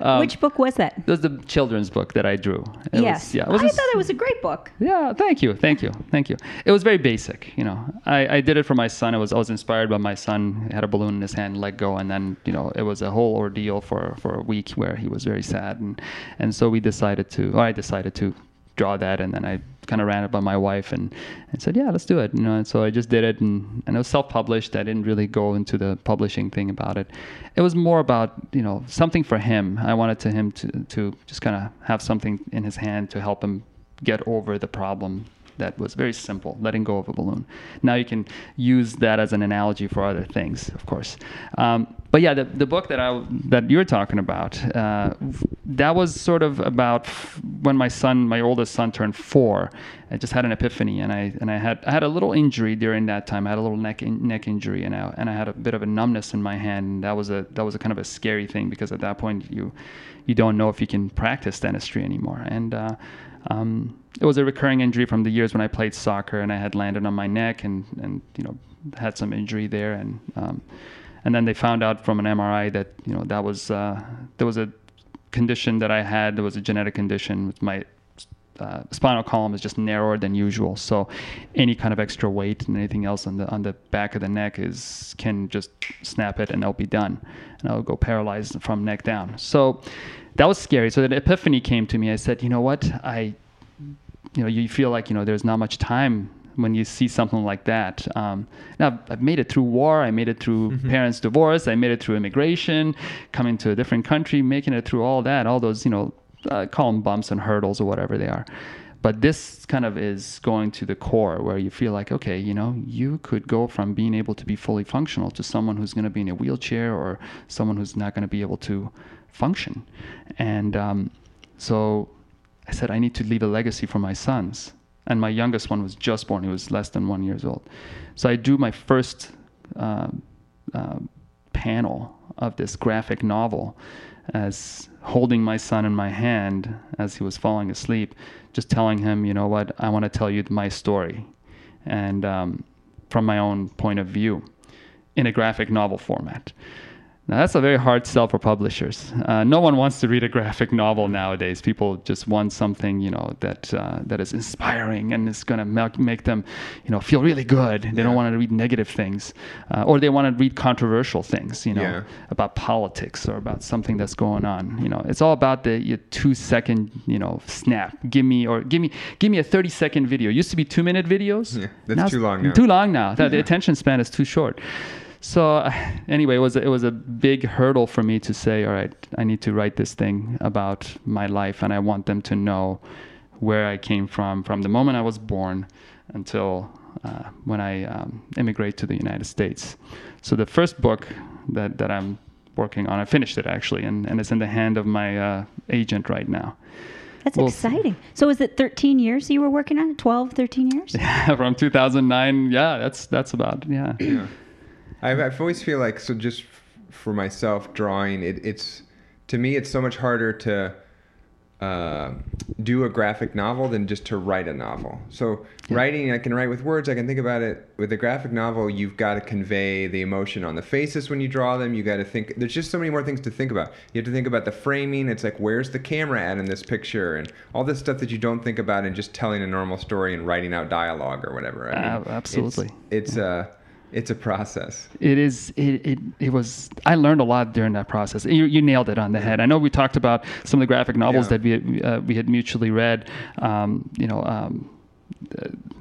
Um, Which book was that? It was the children's book that I drew. It yes. Was, yeah. It I was a thought it was a great book. yeah, thank you, thank you, thank you. It was very basic, you know. I, I did it for my son. It was I was inspired by my son. He had a balloon in his hand, let go, and then you know it was a whole ordeal for for a week where he was very sad, and and so we decided to, or I decided to draw that, and then I kind of ran it by my wife and, and said, yeah, let's do it. You know, and so I just did it, and, and it was self-published. I didn't really go into the publishing thing about it. It was more about you know something for him. I wanted to him to to just kind of have something in his hand to help him get over the problem that was very simple, letting go of a balloon. Now you can use that as an analogy for other things, of course. Um, but yeah, the, the book that I that you're talking about, uh, that was sort of about when my son, my oldest son, turned four. I just had an epiphany, and I and I had I had a little injury during that time. I had a little neck in, neck injury, and I and I had a bit of a numbness in my hand. And that was a that was a kind of a scary thing because at that point you you don't know if you can practice dentistry anymore. And uh, um, it was a recurring injury from the years when I played soccer and I had landed on my neck and, and you know had some injury there and um, and then they found out from an MRI that you know that was uh, there was a condition that I had. There was a genetic condition with my uh, spinal column is just narrower than usual. So any kind of extra weight and anything else on the on the back of the neck is can just snap it and I'll be done. And I'll go paralyzed from neck down. So that was scary. So the epiphany came to me. I said you know what? I you know you feel like you know there's not much time when you see something like that. Um, now I've made it through war. I made it through mm-hmm. parents' divorce. I made it through immigration, coming to a different country, making it through all that, all those you know, uh, call them bumps and hurdles or whatever they are. But this kind of is going to the core where you feel like, okay, you know, you could go from being able to be fully functional to someone who's going to be in a wheelchair or someone who's not going to be able to function. And um, so I said, I need to leave a legacy for my sons. And my youngest one was just born. He was less than one years old. So I do my first uh, uh, panel of this graphic novel as holding my son in my hand as he was falling asleep, just telling him, you know what, I want to tell you my story. And um, from my own point of view in a graphic novel format. Now, that's a very hard sell for publishers. Uh, no one wants to read a graphic novel nowadays. People just want something, you know, that uh, that is inspiring and is going to make, them, you know, feel really good. They yeah. don't want to read negative things, uh, or they want to read controversial things, you know, yeah. about politics or about something that's going on. You know, it's all about the two second, you know, snap. Give me or give me give me a thirty second video. It used to be two minute videos. Yeah, that's now too long now. Too long now. The attention span is too short so [sighs] anyway, it was it was a big hurdle for me to say, all right, I need to write this thing about my life, and I want them to know where I came from from the moment I was born until uh, when I um, immigrate to the United States. So the first book that that I'm working on, I finished it actually, and, and it's in the hand of my uh, agent right now. That's well, exciting. So was it 13 years you were working on it? 12, 13 years? Yeah, [laughs] from 2009. Yeah, that's that's about yeah. yeah. I, I always feel like so just for myself drawing it, it's to me it's so much harder to uh, do a graphic novel than just to write a novel. So yeah. writing, I can write with words. I can think about it. With a graphic novel, you've got to convey the emotion on the faces when you draw them. You got to think. There's just so many more things to think about. You have to think about the framing. It's like where's the camera at in this picture, and all this stuff that you don't think about in just telling a normal story and writing out dialogue or whatever. I mean, uh, absolutely. It's, it's uh, it's a process. It is. It, it, it was. I learned a lot during that process. You, you nailed it on the head. I know we talked about some of the graphic novels yeah. that we uh, we had mutually read. Um, you know. Um,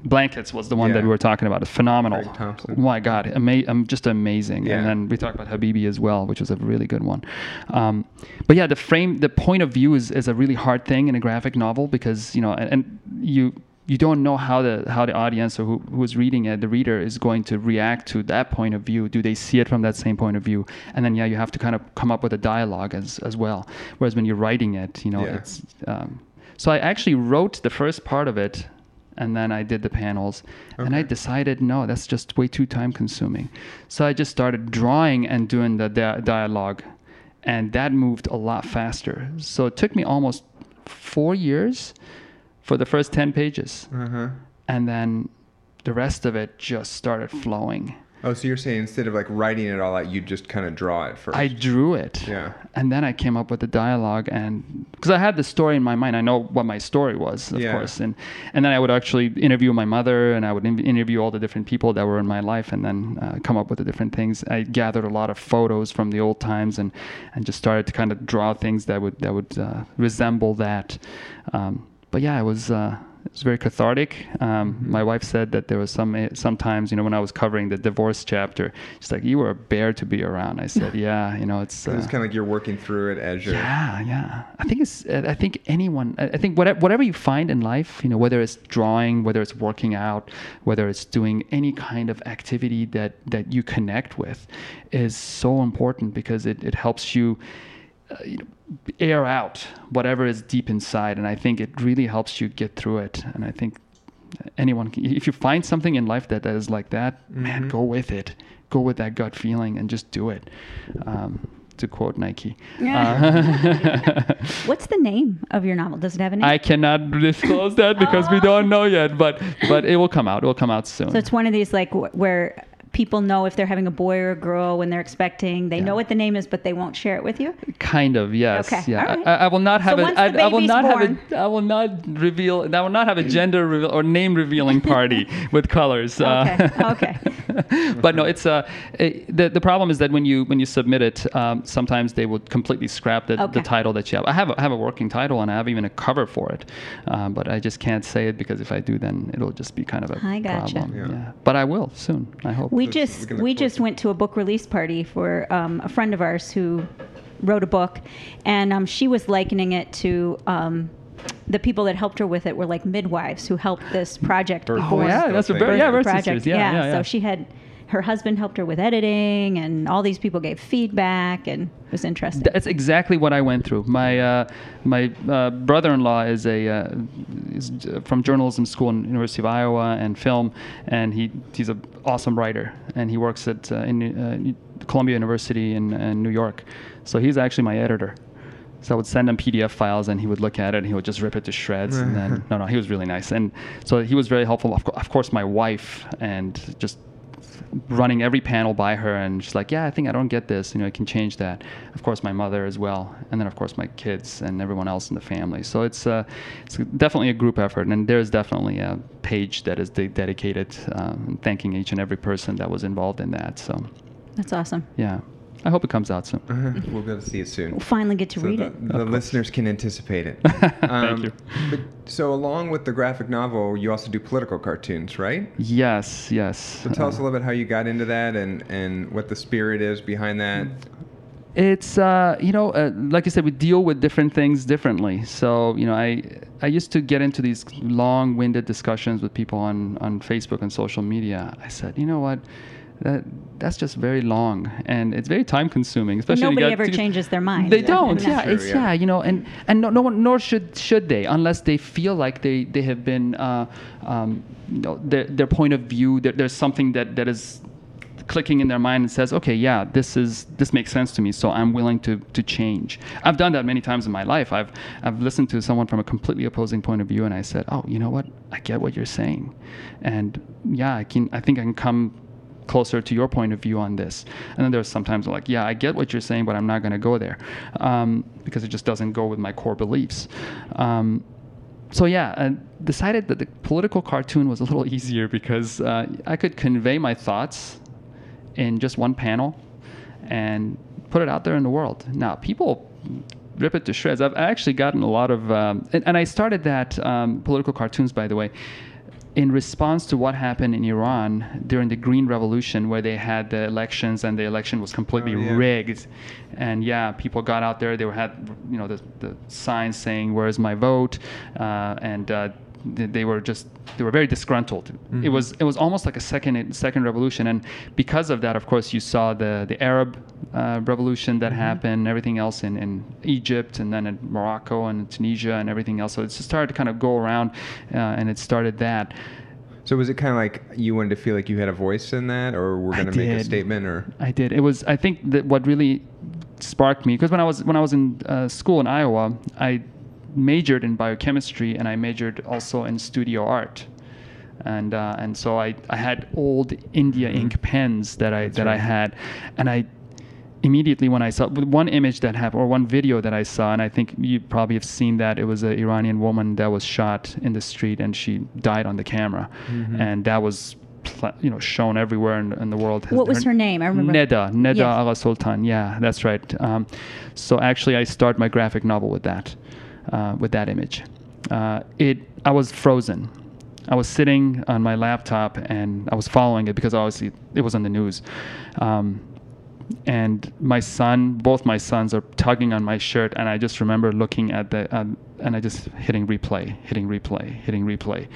Blankets was the one yeah. that we were talking about. It's phenomenal. Oh my God, ama- um, just amazing. Yeah. And then we talked about Habibi as well, which was a really good one. Um, but yeah, the frame, the point of view is, is a really hard thing in a graphic novel because you know, and, and you you don't know how the how the audience or who, who's reading it, the reader is going to react to that point of view. Do they see it from that same point of view? And then yeah, you have to kind of come up with a dialogue as as well. Whereas when you're writing it, you know, yeah. it's um, so I actually wrote the first part of it and then I did the panels. Okay. And I decided, no, that's just way too time consuming. So I just started drawing and doing the di- dialogue. And that moved a lot faster. So it took me almost four years for the first 10 pages. Uh-huh. And then the rest of it just started flowing. Oh, so you're saying instead of like writing it all out, you just kind of draw it first? I drew it. Yeah. And then I came up with the dialogue, and because I had the story in my mind, I know what my story was, of yeah. course. And and then I would actually interview my mother, and I would in- interview all the different people that were in my life, and then uh, come up with the different things. I gathered a lot of photos from the old times, and and just started to kind of draw things that would that would uh, resemble that. Um, but yeah, it was uh, It's very cathartic. Um, My wife said that there was some eh, sometimes, you know, when I was covering the divorce chapter, she's like, "You were a bear to be around." I said, [laughs] "Yeah, you know, it's." It's uh, kind of like you're working through it as you're. yeah, yeah. I think it's. uh, I think anyone. I I think whatever whatever you find in life, you know, whether it's drawing, whether it's working out, whether it's doing any kind of activity that that you connect with, is so important because it it helps you. Uh, you know, air out whatever is deep inside, and I think it really helps you get through it. And I think anyone, can, if you find something in life that, that is like that, man, go with it. Go with that gut feeling and just do it. Um, to quote Nike. Uh, [laughs] What's the name of your novel? Does it have a name? I cannot disclose that because we don't [laughs] know yet, but but it will come out. It will come out soon. so it's one of these like wh- where people know if they're having a boy or a girl when they're expecting. They know what the name is, but they won't share it with you. kind of yes. Okay, Yeah. all right. I, I will not So have once a. I, the I will baby's not born- have a. I will not reveal. I will not have a gender reveal or name revealing party [laughs] with colors. Okay, okay. [laughs] but no, it's uh, it, the the problem is that when you when you submit it, um, sometimes they will completely scrap the, Okay. the title that you have. I have a, I have a working title and I have even a cover for it, um, but I just can't say it because if I do, then it'll just be kind of a I gotcha. problem. Yeah. Yeah. But I will soon. I hope. We Let's- just we we just went to a book release party for um, a friend of ours who wrote a book, and um, she was likening it to. Um, the people that helped her with it were like midwives who helped this project be oh yeah, that's a very yeah, birth birth project. Yeah, yeah, yeah. So she had her husband helped her with editing, and all these people gave feedback, and it was interesting. That's exactly what I went through. My uh, my uh, brother-in-law is a uh, is from journalism school in University of Iowa and film, and he he's an awesome writer, and he works at uh, in uh, Columbia University in, in New York. So he's actually my editor. So I would send him PDF files, and he would look at it, and he would just rip it to shreds. and then [laughs] no, no, he was really nice, and so he was very helpful. Of, co- of course, my wife, and just running every panel by her and she's like yeah i think i don't get this you know i can change that. Of course my mother as well and then of course my kids and everyone else in the family. So it's uh, it's definitely a group effort and there's definitely a page that is de- dedicated um, thanking each and every person that was involved in that so. That's awesome. yeah i hope it comes out soon [laughs] we'll be able to see it soon. We'll finally get to so read the, it. the listeners can anticipate it. [laughs] Um, Thank you. But, so, along with the graphic novel, you also do political cartoons, right? yes yes So, tell Uh, us a little bit how you got into that and, and what the spirit is behind that. It's uh, you know, uh, like I said, we deal with different things differently. So you know, I I used to get into these long-winded discussions with people on on Facebook and social media. I said, you know what, that that's just very long and it's very time-consuming. Especially when you Nobody get ever to- changes their mind. They don't. Yeah, True, it's yeah. yeah. you know, and and no, no one, nor should should they, unless they feel like they they have been, uh, um, you know, their their point of view. There, there's something that that is clicking in their mind and says, okay, yeah, this is this makes sense to me, so I'm willing to to change. I've done that many times in my life. I've I've listened to someone from a completely opposing point of view, and I said, oh, you know what, I get what you're saying, and yeah, I can I think I can come closer to your point of view on this. And then there's sometimes like, yeah, I get what you're saying, but I'm not going to go there um, because it just doesn't go with my core beliefs. Um, so yeah, I decided that the political cartoon was a little [laughs] easier because uh, I could convey my thoughts in just one panel and put it out there in the world. Now people rip it to shreds. I've actually gotten a lot of, um, and, and I started that um, political cartoons, by the way, in response to what happened in Iran during the Green Revolution, where they had the elections and the election was completely Oh, yeah. rigged, and yeah, people got out there. They were had you know the, the signs saying "Where's my vote?" Uh, and uh, they were just they were very disgruntled. It was it was almost like a second second revolution, and because of that, of course, you saw the the Arab uh, revolution that happened, everything else in, in Egypt, and then in Morocco and Tunisia and everything else. So it just started to kind of go around, uh, and it started that. So, was it kind of like you wanted to feel like you had a voice in that, or we're going to make a statement, or I did. It was. I think that what really sparked me because when I was when I was in uh, school in Iowa, I majored in biochemistry and I majored also in studio art. And uh, and so I, I had old India ink pens that I that I had, and I immediately when I saw one image that happened or one video that I saw, and I think you probably have seen that it was an Iranian woman that was shot in the street and she died on the camera, and that was you know shown everywhere in, in the world. What was her name? I remember. Neda, Neda Yes. Agha Soltan. Yeah, that's right. Um, so actually, I start my graphic novel with that, uh, with that image, uh, it I was frozen. I was sitting on my laptop and I was following it because obviously it was on the news. Um, and my son, both my sons, are tugging on my shirt, and I just remember looking at the, um, and I just hitting replay, hitting replay, hitting replay,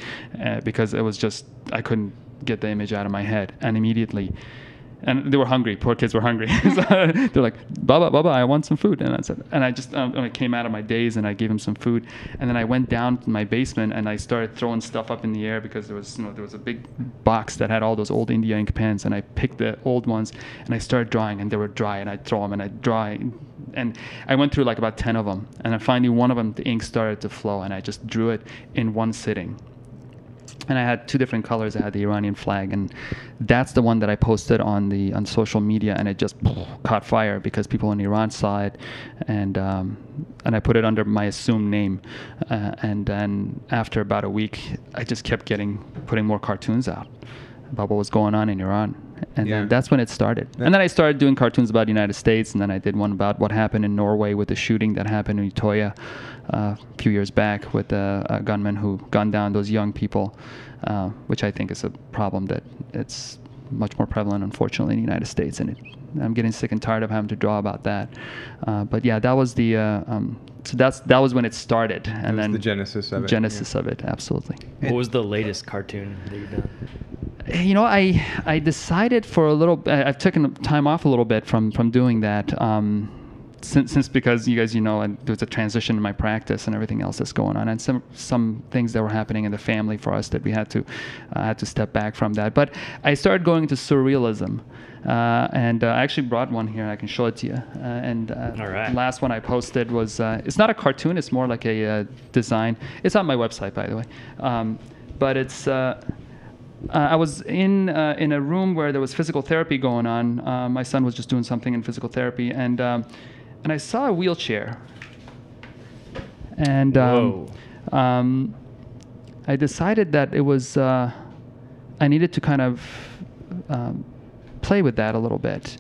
uh, because it was just I couldn't get the image out of my head, and immediately, and they were hungry. Poor kids were hungry. [laughs] so they're like, "Baba, Baba, I want some food," and I said, and I just um, I came out of my daze and I gave him some food, and then I went down to my basement and I started throwing stuff up in the air because there was you know there was a big box that had all those old India ink pens, and I picked the old ones and I started drawing, and they were dry, and I'd throw them and I'd dry, and I went through like about ten of them, and then finally one of them the ink started to flow, and I just drew it in one sitting and I had two different colors. I had the Iranian flag, and that's the one that I posted on the on social media, and it just [laughs] caught fire because people in Iran saw it, and um, and I put it under my assumed name, uh, and then after about a week, I just kept getting putting more cartoons out about what was going on in Iran. And Yeah. then that's when it started. And then I started doing cartoons about the United States, and then I did one about what happened in Norway with the shooting that happened in Utoya a few years back with a, a gunman who gunned down those young people, uh, which I think is a problem that it's much more prevalent, unfortunately, in the United States. And it, I'm getting sick and tired of having to draw about that. Uh, but yeah, that was the uh, um, so that's that was when it started, and was then the genesis of it, Genesis of it, absolutely. What was the latest cartoon that you've done? you know, I I decided for a little. I- I've taken time off a little bit from from doing that. Um, since, since because you guys you know and there's a transition in my practice and everything else that's going on and some some things that were happening in the family for us that we had to uh, had to step back from that but I started going into surrealism uh, and uh, I actually brought one here I can show it to you uh, and uh, right. last one I posted was uh, it's not a cartoon it's more like a uh, design it's on my website by the way um, but it's uh, uh, I was in uh, in a room where there was physical therapy going on. Uh, my son was just doing something in physical therapy, and um, and I saw a wheelchair. And um, um, I decided that it was uh, I needed to kind of um, play with that a little bit.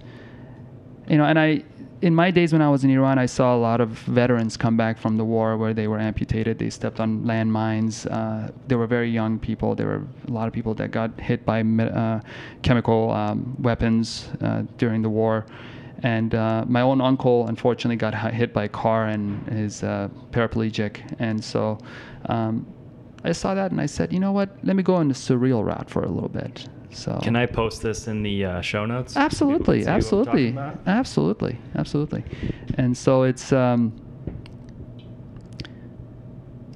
You know, and I in my days when I was in Iran, I saw a lot of veterans come back from the war where they were amputated. They stepped on landmines. Uh, they were very young people. There were a lot of people that got hit by uh, chemical um, weapons uh, during the war. And uh, my own uncle, unfortunately, got hit by a car and is uh, paraplegic. And so um, I saw that and I said, you know what? Let me go on the surreal route for a little bit. So Can I post this in the uh, show notes? Absolutely, See what I'm absolutely, absolutely, absolutely. And so it's. Um,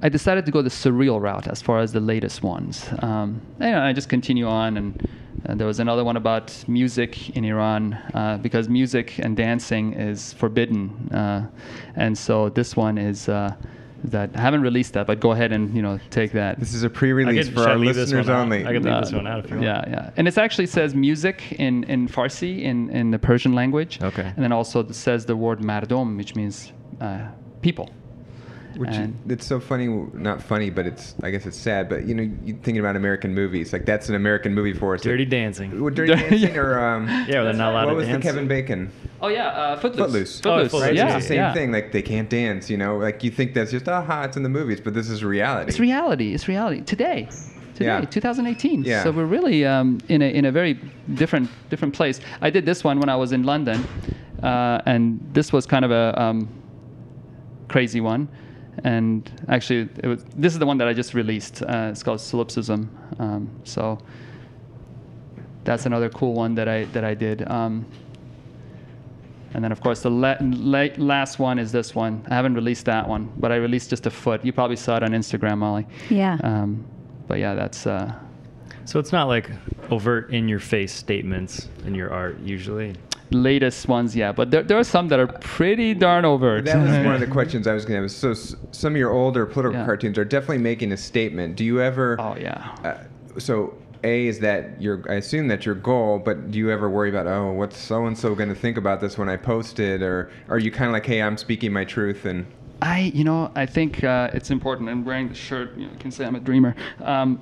I decided to go the surreal route as far as the latest ones. Um, and I just continue on, and, and there was another one about music in Iran uh, because music and dancing is forbidden, uh, and so this one is. Uh, that I haven't released that, but go ahead and you know take that. This is a pre-release could- for our listeners only. I could leave Uh, this one out if you want. Yeah, yeah. And it actually says music in, in Farsi, in, in the Persian language. Okay. And then also it says the word mardom, which means uh, people. Which And- it's so funny, not funny, but it's I guess it's sad. But you know, you thinking about American movies, like that's an American movie for us. Dirty Dancing. Well, Dirty Yeah. [laughs] Dancing or um, Yeah, they're not allowed what to was dance. the Kevin Bacon? Oh, yeah, uh, Footloose. Footloose. Oh, Footloose. Footloose, Right, Yeah, it's the same yeah. thing. Like they can't dance, you know. Like you think that's just aha, it's in the movies, but this is reality. It's reality. It's reality. Today. Today, Yeah. 2018. Yeah. So we're really um, in, a, in a very different different place. I did this one when I was in London, uh, and this was kind of a um, crazy one. And actually, it was, this is the one that I just released. Uh, it's called Solipsism. Um, so that's another cool one that I that I did. Um, and then, of course, the la- la- last one is this one. I haven't released that one, but I released just a foot. You probably saw it on Instagram, Molly. Yeah. Um, but yeah, that's. Uh, So it's not like overt in your face statements in your art usually. Latest ones, yeah. But there, there are some that are pretty darn overt. That was one of the [laughs] questions I was going to have. So some of your older political Yeah. cartoons are definitely making a statement. Do you ever? Oh yeah. Uh, so a is that your? I assume that's your goal, but do you ever worry about oh, what's so and so going to think about this when I post it, or are you kind of like, hey, I'm speaking my truth and I, you know, I think uh, it's important. And wearing the shirt, you know, can say I'm a dreamer. Um,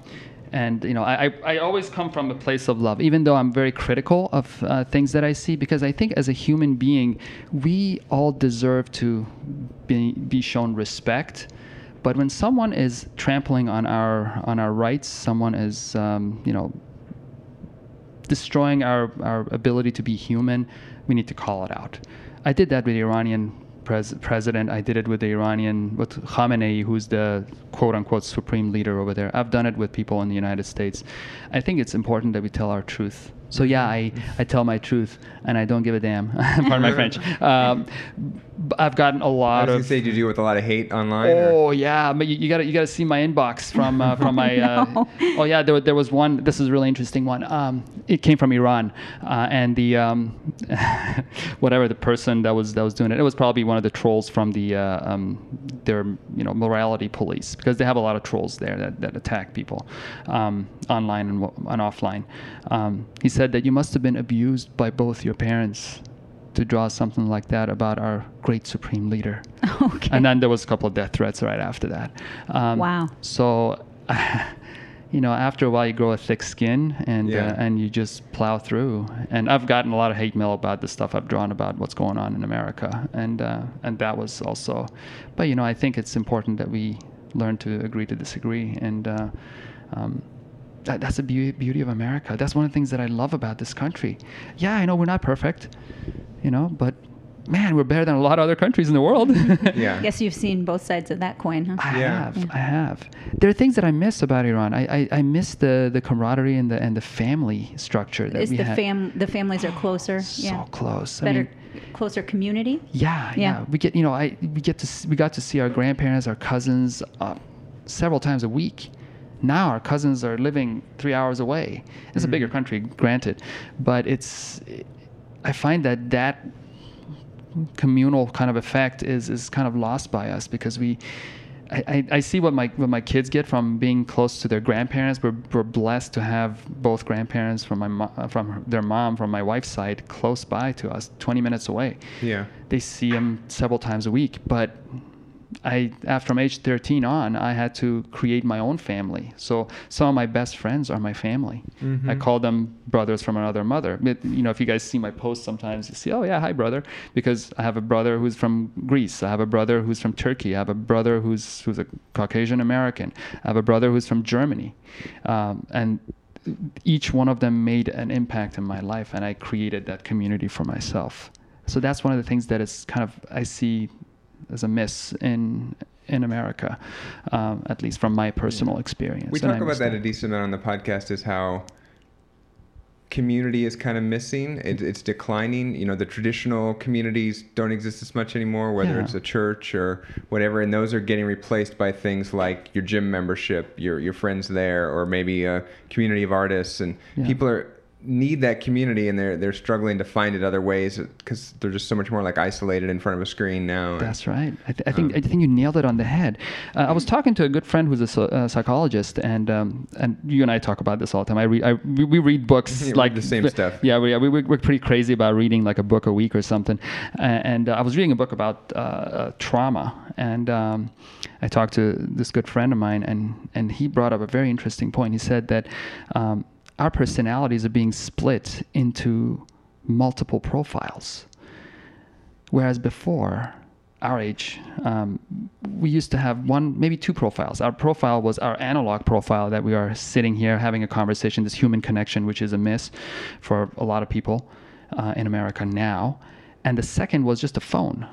and you know, I, I, always come from a place of love, even though I'm very critical of uh, things that I see, because I think as a human being, we all deserve to be, be shown respect. But when someone is trampling on our on our rights, someone is um, you know destroying our, our ability to be human, we need to call it out. I did that with Iranian pres- president. I did it with the Iranian, with Khamenei, who's the quote unquote supreme leader over there. I've done it with people in the United States. I think it's important that we tell our truth. So yeah, I, I tell my truth and I don't give a damn. [laughs] Pardon my French. [laughs] Um, I've gotten a lot was of gonna say, did you deal with a lot of hate online? or- Oh yeah, but you, you gotta you gotta see my inbox from uh, from my. [laughs] Uh, oh yeah, there, there was one. This is a really interesting one. Um, it came from Iran, uh, and the um, [laughs] whatever the person that was that was doing it, it was probably one of the trolls from the uh, um, their you know morality police because they have a lot of trolls there that, that attack people um, online and, and offline. Um, he said that you must have been abused by both your parents to draw something like that about our great supreme leader. [laughs] Okay. And then there was a couple of death threats right after that. Um, Wow. So, [laughs] you know, after a while, you grow a thick skin and Yeah. uh, and you just plow through. And I've gotten a lot of hate mail about the stuff I've drawn about what's going on in America, and uh, and that was also. But you know, I think it's important that we learn to agree to disagree, and. Uh, um, that, that's the beauty, beauty of America. That's one of the things that I love about this country. Yeah, I know we're not perfect, you know, but man, we're better than a lot of other countries in the world. [laughs] Yeah. I guess you've seen both sides of that coin, huh? I Yeah. have. I have. There are things that I miss about Iran. I, I, I miss the, the camaraderie and the and the family structure that Is we the had. fam the families are closer? so yeah. close. I Better, mean, closer community. yeah, yeah, Yeah. We get you know I we get to s- we got to see our grandparents, our cousins, uh, several times a week. Now our cousins are living three hours away. It's a bigger country, granted, but it's. I find that that communal kind of effect is is kind of lost by us because we. I, I, see what my what my kids get from being close to their grandparents. We're, we're blessed to have both grandparents from my mo- from their mom from my wife's side close by to us, 20 minutes away Yeah. they see them several times a week. But I, after from age 13 on, I had to create my own family. So some of my best friends are my family. I call them brothers from another mother. But, you know, if you guys see my posts sometimes, you see, oh yeah, hi brother, because I have a brother who's from Greece. I have a brother who's from Turkey. I have a brother who's who's a Caucasian American. I have a brother who's from Germany, um, and each one of them made an impact in my life, and I created that community for myself. So that's one of the things that is kind of I see as a miss in in America, um, at least from my personal experience. We And talk about that a decent amount on the podcast is how community is kind of missing. It, it's declining. You know, the traditional communities don't exist as much anymore, whether Yeah. it's a church or whatever, and those are getting replaced by things like your gym membership, your your friends there, or maybe a community of artists, and Yeah. people are need that community and they're they're struggling to find it other ways because they're just so much more like isolated in front of a screen now That's right. I, th- I think Um, I think you nailed it on the head. Uh, I was talking to a good friend who's a so- uh, psychologist, and um, and you and I talk about this all the time. I read, I, we, we read books [laughs] like the same v- stuff. Yeah, we, we we're pretty crazy about reading like a book a week or something. Uh, and uh, I was reading a book about uh, uh, trauma, and um, I talked to this good friend of mine, and and he brought up a very interesting point. He said that. Our personalities are being split into multiple profiles. Whereas before, our age, um, we used to have one, maybe two profiles. Our profile was our analog profile that we are sitting here having a conversation, this human connection, which is a miss for a lot of people uh, in America now. And the second was just a phone,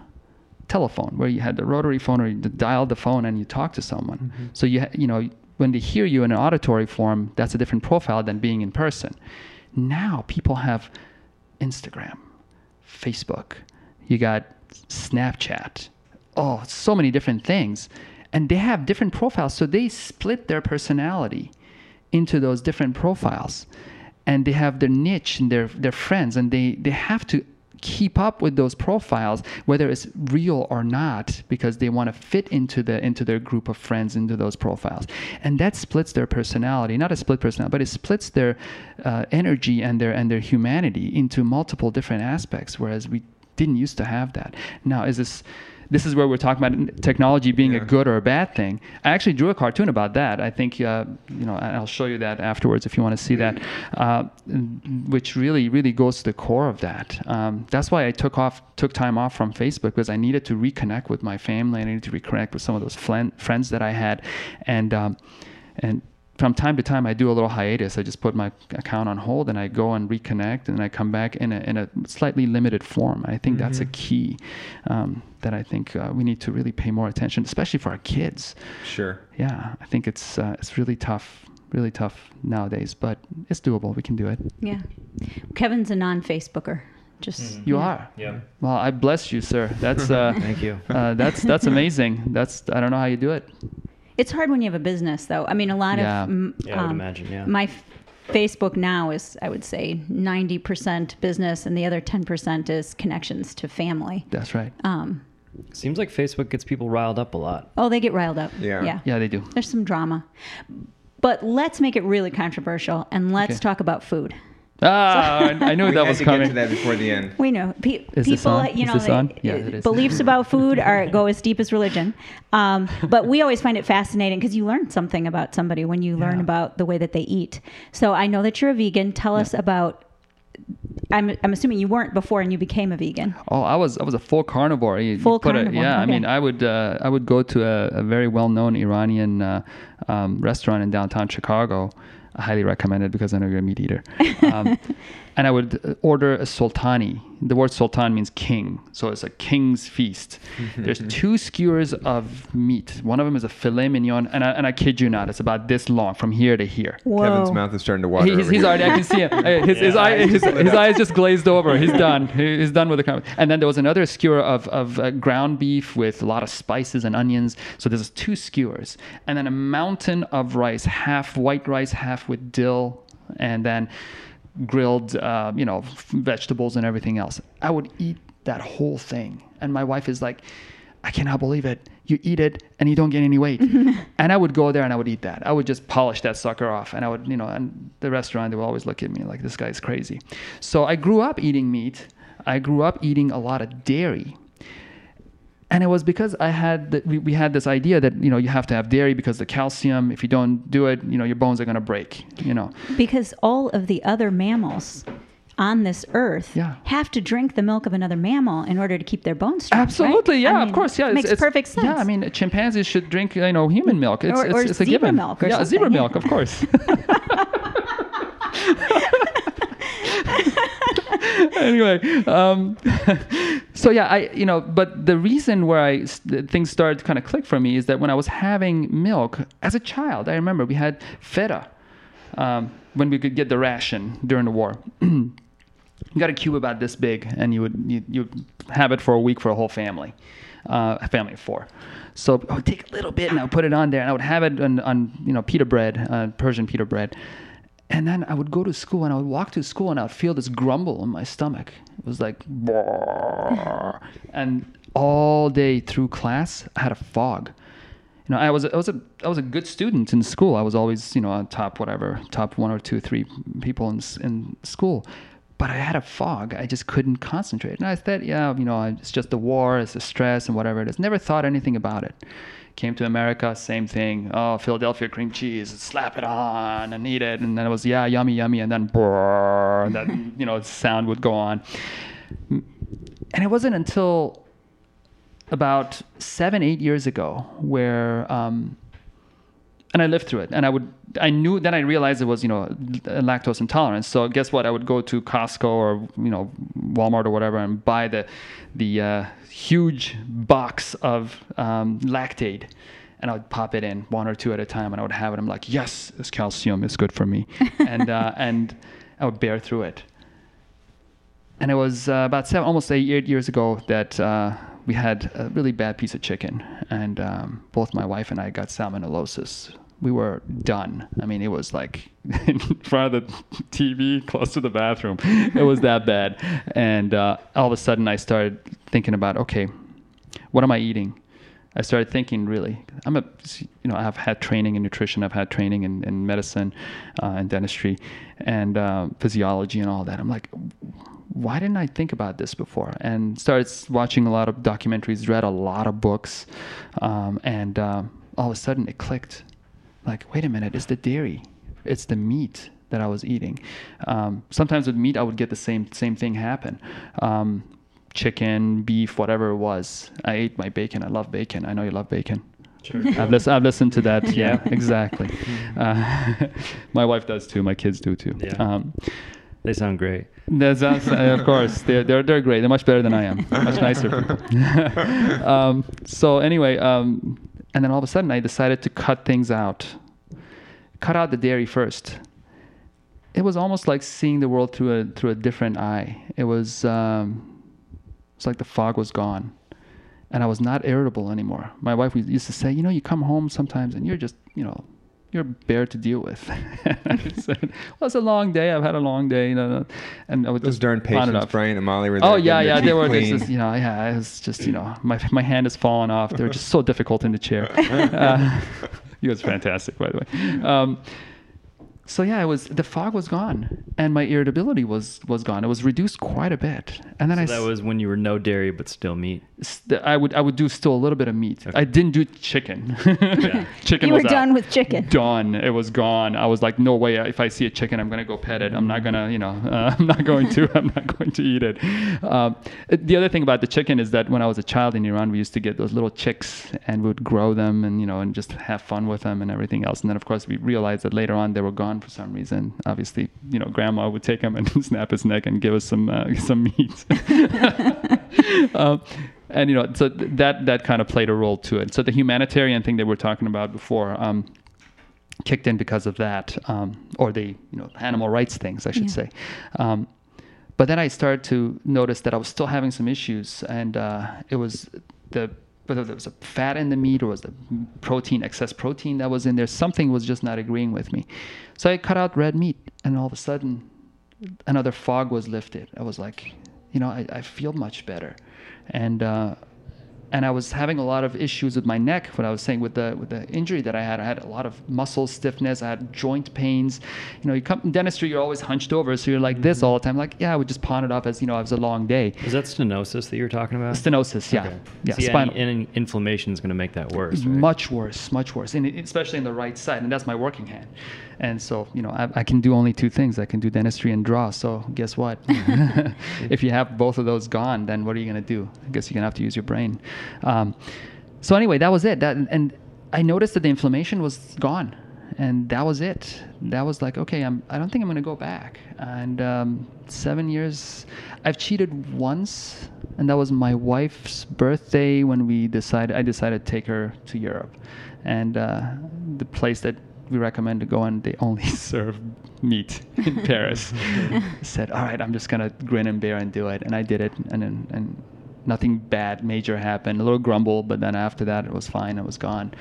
telephone, where you had the rotary phone or you dialed the phone and you talked to someone. So you, you know, when they hear you in an auditory form, that's a different profile than being in person. Now people have Instagram, Facebook, you got Snapchat, oh, so many different things. And they have different profiles. So they split their personality into those different profiles. And they have their niche and their, their friends, and they, they have to keep up with those profiles whether it's real or not because they want to fit into the into their group of friends into those profiles and that splits their personality not a split personality but it splits their uh, energy and their and their humanity into multiple different aspects whereas we didn't used to have that. Now, is this this is where we're talking about technology being Yeah. a good or a bad thing. I actually drew a cartoon about that. I think uh, you know, I'll show you that afterwards if you want to see that, uh, which really, really goes to the core of that. Um, that's why I took off, took time off from Facebook because I needed to reconnect with my family. And I needed to reconnect with some of those friends that I had, and um, and from time to time I do a little hiatus. I just put my account on hold and I go and reconnect and I come back in a, in a slightly limited form. I think that's a key um, that I think uh, we need to really pay more attention, especially for our kids. Sure. Yeah, I think it's uh, it's really tough, really tough nowadays, but it's doable. We can do it. Yeah. Kevin's a non-Facebooker. Just You yeah. are. Yeah. Well, I bless you, sir. That's uh, [laughs] Thank you. uh, that's that's amazing. That's I don't know how you do it. It's hard when you have a business, though. I mean, a lot Yeah. of mm, Yeah, I would um, imagine. Yeah. my f- Facebook now is, I would say, ninety percent business, and the other ten percent is connections to family. That's right. Um, Seems like Facebook gets people riled up a lot. oh, they get riled up. Yeah. Yeah. Yeah, they do. There's some drama, but let's make it really controversial, and let's Okay. talk about food. Ah, I I knew [laughs] that was to coming. get to that before the end. We know pe- Is this people, on? you Is know, this on? Yeah, it is. beliefs about food are go as deep as religion. Um, [laughs] but we always find it fascinating because you learn something about somebody when you learn Yeah. about the way that they eat. So I know that you're a vegan. Tell us about. I'm, I'm assuming you weren't before and you became a vegan. Oh, I was I was a full carnivore. You- you Full put it- carnivore, yeah, I okay. mean, I would uh, I would go to a, a very well known Iranian uh, um, restaurant in downtown Chicago. I highly recommend it because I know you're a meat eater. Um, [laughs] and I would uh, order a sultani. The word sultan means king, so it's a king's feast. [laughs] There's two skewers of meat. One of them is a filet mignon, and I, and I kid you not, it's about this long from here to here. Whoa. Kevin's mouth is starting to water. He- he's, over he's here. already. I can see him. [laughs] His, his, eye, his, [laughs] his eyes just glazed over. He's done. He's done with the comment. And then there was another skewer of of uh, ground beef with a lot of spices and onions. So there's two skewers, and then a mountain of rice, half white rice, half with dill, and then grilled, uh, you know, vegetables and everything else. I would eat that whole thing, and my wife is like. I cannot believe it. You eat it and you don't gain any weight. [laughs] and I would go there and I would eat that. I would just polish that sucker off. And I would, you know, and the restaurant, they would always look at me like, this guy's crazy. So I grew up eating meat. I grew up eating a lot of dairy. And it was because I had, the, we, we had this idea that, you know, you have to have dairy because the calcium, if you don't do it, you know, your bones are going to break, you know. Because all of the other mammals on this earth Yeah. have to drink the milk of another mammal in order to keep their bones strong. right? Absolutely, yeah, I of course, yeah. It makes perfect sense. Yeah, I mean, chimpanzees should drink, you know, human milk. It's, Or- it's, or it's a zebra given. milk or yeah, zebra something, yeah. milk, of course. [laughs] [laughs] anyway, um, [laughs] so yeah, I you know, but the reason where I things started to kind of click for me is that when I was having milk as a child, I remember we had feta um, when we could get the ration during the war. [clears throat] you got a cube about this big, and you would you you have it for a week for a whole family, uh, a family of four. So I would take a little bit and I would put it on there, and I would have it on, on you know pita bread, uh, Persian pita bread, and then I would go to school and I would walk to school and I would feel this grumble in my stomach. It was like, [laughs] and all day through class I had a fog. You know, I was I was a I was a good student in school. I was always you know on top whatever top one or two three people in in school, but I had a fog. I just couldn't concentrate. And I thought, yeah, you know, it's just the war, it's the stress and whatever it is. Never thought anything about it. Came to America, same thing. Oh, Philadelphia cream cheese, slap it on and eat it, and then it was yeah, yummy, yummy, and then brrr, that [laughs] you know sound would go on. And it wasn't until about seven, eight years ago where, um, and I lived through it, and I would, I knew, then I realized it was, you know, lactose intolerance. So guess what? I would go to Costco or you know Walmart or whatever and buy the, the uh, huge box of um, Lactaid. And I would pop it in one or two at a time, and I would have it. I'm like, yes, it's calcium. It's good for me, [laughs] and uh, and I would bear through it and it was uh, about seven, almost eight, eight years ago that uh, we had a really bad piece of chicken, and um, both my wife and I got salmonellosis. We were done. I mean, it was like [laughs] in front of the TV, close to the bathroom. It was that bad, and uh, all of a sudden, I started thinking about, okay, what am I eating? I started thinking really. I'm a, you know, I've had training in nutrition, I've had training in, in medicine, uh, and dentistry, and uh, physiology and all that. I'm like, why didn't I think about this before? And started watching a lot of documentaries, read a lot of books, um, and um, all of a sudden it clicked. Like, wait a minute, it's the dairy, it's the meat that I was eating. Um, sometimes with meat, I would get the same same thing happen. Um, chicken, beef, whatever it was. I ate my bacon. I love bacon. I know you love bacon. Sure. I've, lis- I've listened to that. [laughs] Yeah, exactly. Uh, [laughs] my wife does too. My kids do too. Yeah. Um, They sound great. that's, that's, uh, of [laughs] course, they're, they're, they're great. They're much better than I am. Much nicer people. um, so anyway, um, and then all of a sudden I decided to cut things out. Cut out the dairy first. It was almost like seeing the world through a through a different eye. It was um, it's like the fog was gone, and I was not irritable anymore. My wife used to say, you know, you come home sometimes and you're just, you know, you're a bear to deal with. [laughs] Said, well, it's a long day. I've had a long day, you know, and I would Those just darn patients. Brian and Molly were There Oh yeah, yeah. They were cleaned. just, you know, yeah. It was just, you know, my my hand is falling off. They're just so difficult in the chair. [laughs] Uh, [laughs] he was fantastic, by the way. Um, so yeah, it was the fog was gone, and my irritability was was gone. It was reduced quite a bit, and then So I that was when you were no dairy but still meat. st- I would I would do still a little bit of meat. Okay. I didn't do chicken. [laughs] chicken You were was out. done with chicken. Done. It was gone. I was like, no way. If I see a chicken, I'm gonna go pet it. I'm not gonna, you know, [laughs] uh, I'm not going to. I'm not going to eat it. Um, the other thing about the chicken is that when I was a child in Iran, we used to get those little chicks and we would grow them and you know and just have fun with them and everything else. And then of course we realized that later on they were gone for some reason. Obviously, you know, grandma would take him and [laughs] snap his neck and give us some uh, [laughs] some meat. [laughs] um, and you know, so th- that that kind of played a role to it. So the humanitarian thing that we are talking about before um, kicked in because of that, um, or the you know animal rights things, I should Yeah. say. Um, but then I started to notice that I was still having some issues, and uh, it was the whether there was a fat in the meat or was the protein, excess protein that was in there, something was just not agreeing with me. So I cut out red meat, and all of a sudden, another fog was lifted. I was like, you know, I, I feel much better, and uh, and I was having a lot of issues with my neck. What I was saying with the with the injury that I had, I had a lot of muscle stiffness. I had joint pains. You know, you come in dentistry, you're always hunched over, so you're like this mm-hmm. all the time. Like, yeah, I would just pawn it off as you know, it was a long day. Is that stenosis that you were talking about? Stenosis, yeah, Okay. yeah, yeah, spinal. any inflammation is going to make that worse. Right? Much worse, much worse, and especially in the right side, and that's my working hand. And so, you know, I, I can do only two things. I can do dentistry and draw. So, guess what? [laughs] if you have both of those gone, then what are you going to do? I guess you're going to have to use your brain. Um, so anyway, that was it. That and I noticed that the inflammation was gone, and that was it. That was like, okay, I'm. I don't think I'm going to go back. And um, seven years, I've cheated once, and that was my wife's birthday when we decided. I decided to take her to Europe, and uh, the place that we recommend to go and they only [laughs] serve meat in [laughs] Paris. [laughs] Said, all right, I'm just gonna grin and bear and do it, and I did it, and then and nothing bad major happened. A little grumble, but then after that it was fine. It was gone.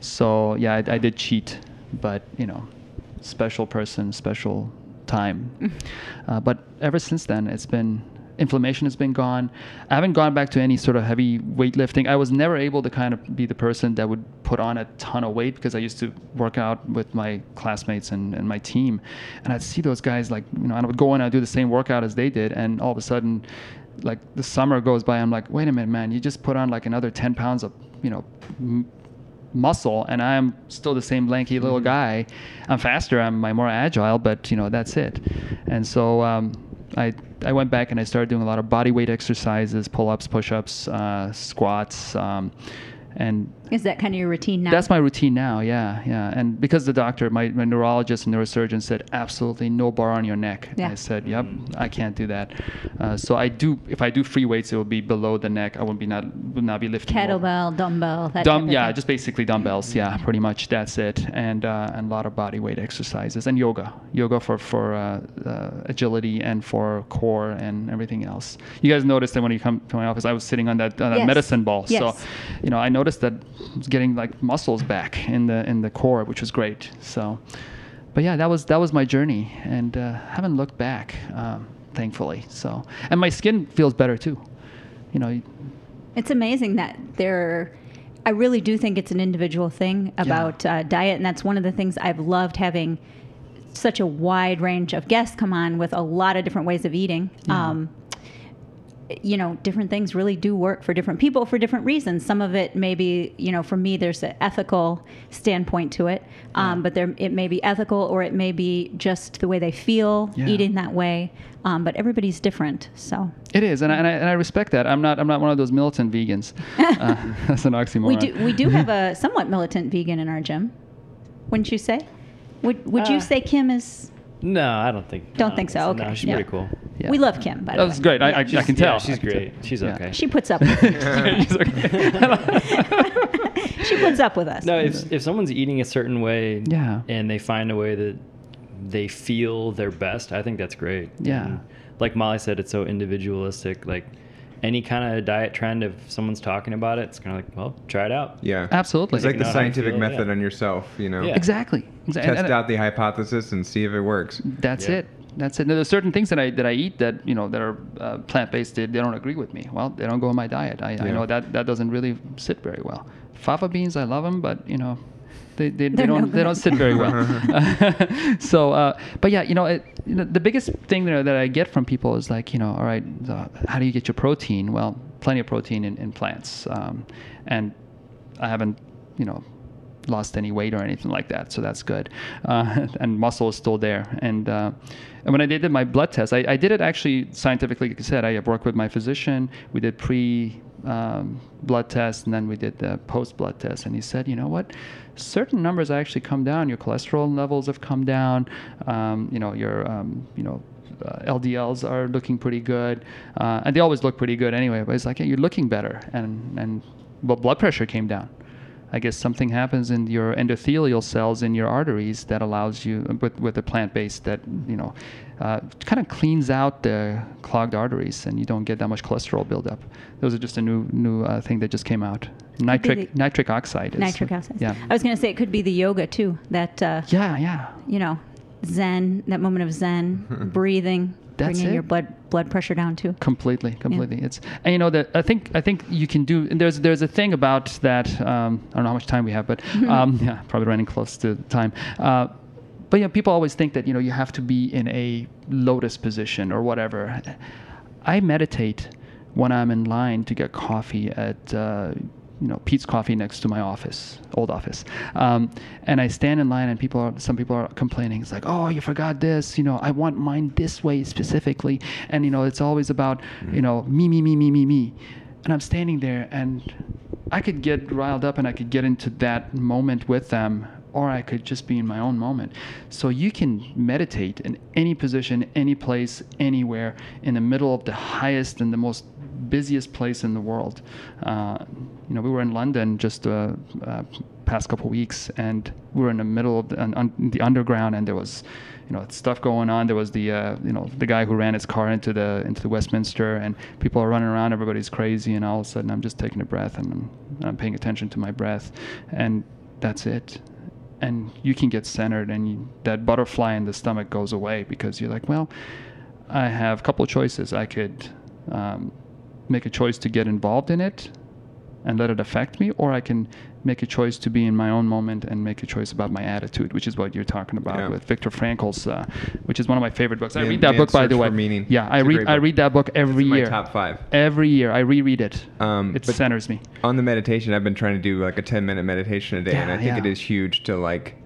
So yeah, I, I did cheat, but you know, special person, special time. uh, but ever since then, it's been inflammation has been gone. I haven't gone back to any sort of heavy weightlifting. I was never able to kind of be the person that would put on a ton of weight because I used to work out with my classmates and, and my team. And I'd see those guys like, you know, and I would go in and I'd do the same workout as they did. And all of a sudden, like the summer goes by, I'm like, wait a minute, man, you just put on like another 10 pounds of, you know, m- muscle and I'm still the same lanky little guy. I'm faster, I'm, I'm more agile, but you know, that's it. And so um, I, I went back and I started doing a lot of body weight exercises, pull-ups, push-ups, uh, squats, um, and Is that kind of your routine now? that's my routine now, yeah, yeah. And because the doctor, my, my neurologist and neurosurgeon said, absolutely no bar on your neck. Yeah. I said, yep, I can't do that. Uh, so I do, if I do free weights, it will be below the neck. I won't be not, will not be lifting. more. kettlebell, dumbbell, that Dumb, yeah, thing. just basically dumbbells. Yeah, pretty much that's it, and uh, and a lot of body weight exercises and yoga, yoga for for uh, uh, agility and for core and everything else. You guys noticed that when you come to my office, I was sitting on that, on that Yes. medicine ball. So, you know, I noticed that getting like muscles back in the in the core, which was great. So, but yeah, that was that was my journey, and uh, haven't looked back, um, thankfully. So, and my skin feels better too. You know, It's amazing that there I really do think it's an individual thing about uh, diet, and that's one of the things I've loved having such a wide range of guests come on with a lot of different ways of eating. Um, you know, different things really do work for different people for different reasons. Some of it maybe, you know, for me, there's an ethical standpoint to it, um, but there it may be ethical or it may be just the way they feel Yeah. eating that way. Um, but everybody's different, so It is, and I, and I, and I respect that. I'm not I'm not one of those militant vegans. [laughs] Uh, [laughs] that's an oxymoron. we do we do have [laughs] a somewhat militant vegan in our gym, wouldn't you say? Would Would you Uh, say Kim is? No, I don't think. Don't no, think so, No, okay, she's yeah. pretty cool. Yeah. We love Kim, by the That way. was great. I, I, I can tell. yeah, she's can great. She's Yeah. okay. She puts up. With it. [laughs] She's okay. [laughs] she puts up with us. No, if if someone's eating a certain way, Yeah. and they find a way that they feel their best, I think that's great. Yeah. And like Molly said, it's so individualistic. Like any kind of diet trend, if someone's talking about it, it's kind of like, well, try it out. Yeah. Absolutely. It's like the Know how you scientific feel, method yeah. on yourself, you know. Yeah. Exactly. Exa- and- Test and- out the hypothesis and see if it works. That's Yeah. it. That's it. Now, there's certain things that I that I eat that you know that are uh, plant based. They, they don't agree with me. Well, they don't go in my diet. I, I know that that doesn't really sit very well. Fava beans, I love them, but you know, they they, they don't they don't sit very well. [laughs] [laughs] so, uh, but yeah, you know, it, you know, the biggest thing that, that I get from people is like, you know, all right, uh, how do you get your protein? Well, plenty of protein in, in plants, um, and I haven't, you know, lost any weight or anything like that, so that's good. Uh, [laughs] and muscle is still there. And, uh, and when I did my blood test, I, I did it actually scientifically. Like I said, I have worked with my physician. We did pre um, blood test, and then we did the post blood test. And he said, you know what? Certain numbers actually come down. Your cholesterol levels have come down. Um, you know, your um, you know uh, LDLs are looking pretty good, uh, and they always look pretty good anyway. But it's like, yeah, you're looking better, and and but blood pressure came down. I guess something happens in your endothelial cells in your arteries that allows you, with, with the plant based, that you know, uh, kind of cleans out the clogged arteries, and you don't get that much cholesterol buildup. Those are just a new new uh, thing that just came out. Nitric the- nitric oxide. Is, Nitric acid. Yeah. I was going to say it could be the yoga too. That uh, yeah, yeah. you know, Zen. That moment of Zen, [laughs] breathing, That's bringing it. your blood blood pressure down too. completely completely. It's and you know that i think i think you can do and there's there's a thing about that um, i don't know how much time we have but um, yeah probably running close to time. Uh, but you know people always think that you know you have to be in a lotus position or whatever. I meditate when i'm in line to get coffee at uh, you know Peet's Coffee next to my office, old office, um, and I stand in line, and people are some people are complaining. It's like, oh, you forgot this. You know, I want mine this way specifically, and you know, it's always about you know me, me, me, me, me, me, and I'm standing there, and I could get riled up, and I could get into that moment with them. Or I could just be in my own moment. So you can meditate in any position, any place, anywhere, in the middle of the highest and the most busiest place in the world. Uh, you know, we were in London just uh, uh, past couple weeks, and we were in the middle of the, the underground, and there was, you know, stuff going on. There was the, uh, you know, the guy who ran his car into the into the Westminster, and people are running around. Everybody's crazy, and all of a sudden, I'm just taking a breath, and I'm, I'm paying attention to my breath, and that's it. And you can get centered, and you, that butterfly in the stomach goes away because you're like, well, I have a couple of choices. I could um, make a choice to get involved in it and let it affect me, or I can make a choice to be in my own moment and make a choice about my attitude, which is what you're talking about Yeah. with Viktor Frankl's, uh, which is one of my favorite books. I Man- read that book by the way. Meaning. Yeah, I It's a read I read that book every It's in my year. top five. Every year I reread it. Um, it centers me. on the meditation, I've been trying to do like a 10 minute meditation a day, and I think it yeah. is huge to like,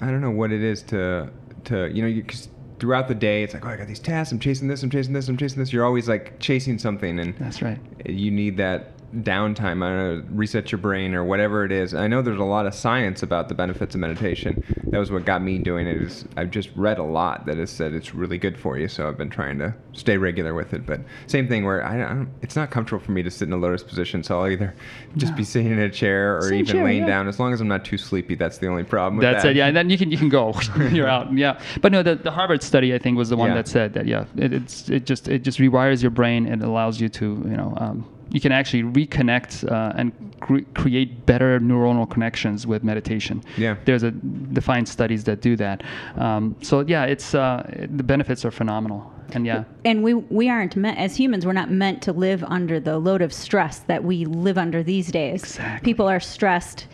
I don't know what it is to, to you know, you, cause throughout the day, it's like, oh, I got these tasks, I'm chasing this, I'm chasing this, I'm chasing this. You're always like chasing something, and That's right. you need that downtime I don't know, reset your brain or whatever it is i know there's a lot of science about the benefits of meditation that was what got me doing it is i've just read a lot that has said it's really good for you so i've been trying to stay regular with it but same thing where i, I don't it's not comfortable for me to sit in a lotus position so i'll either just be sitting in a chair or Same even chair, laying yeah. down as long as i'm not too sleepy that's the only problem with That's that. it. Yeah, and then you can you can go. [laughs] [laughs] You're out. Yeah, but no, the, the Harvard study I think was the one Yeah. that said that. Yeah, it, it's it just it just rewires your brain and allows you to you know. Um, you can actually reconnect uh, and cre- create better neuronal connections with meditation. Yeah. there's a defined studies that do that. Um, so yeah, it's uh, the benefits are phenomenal, and yeah, and we we aren't meant as humans we're not meant to live under the load of stress that we live under these days Exactly. people are stressed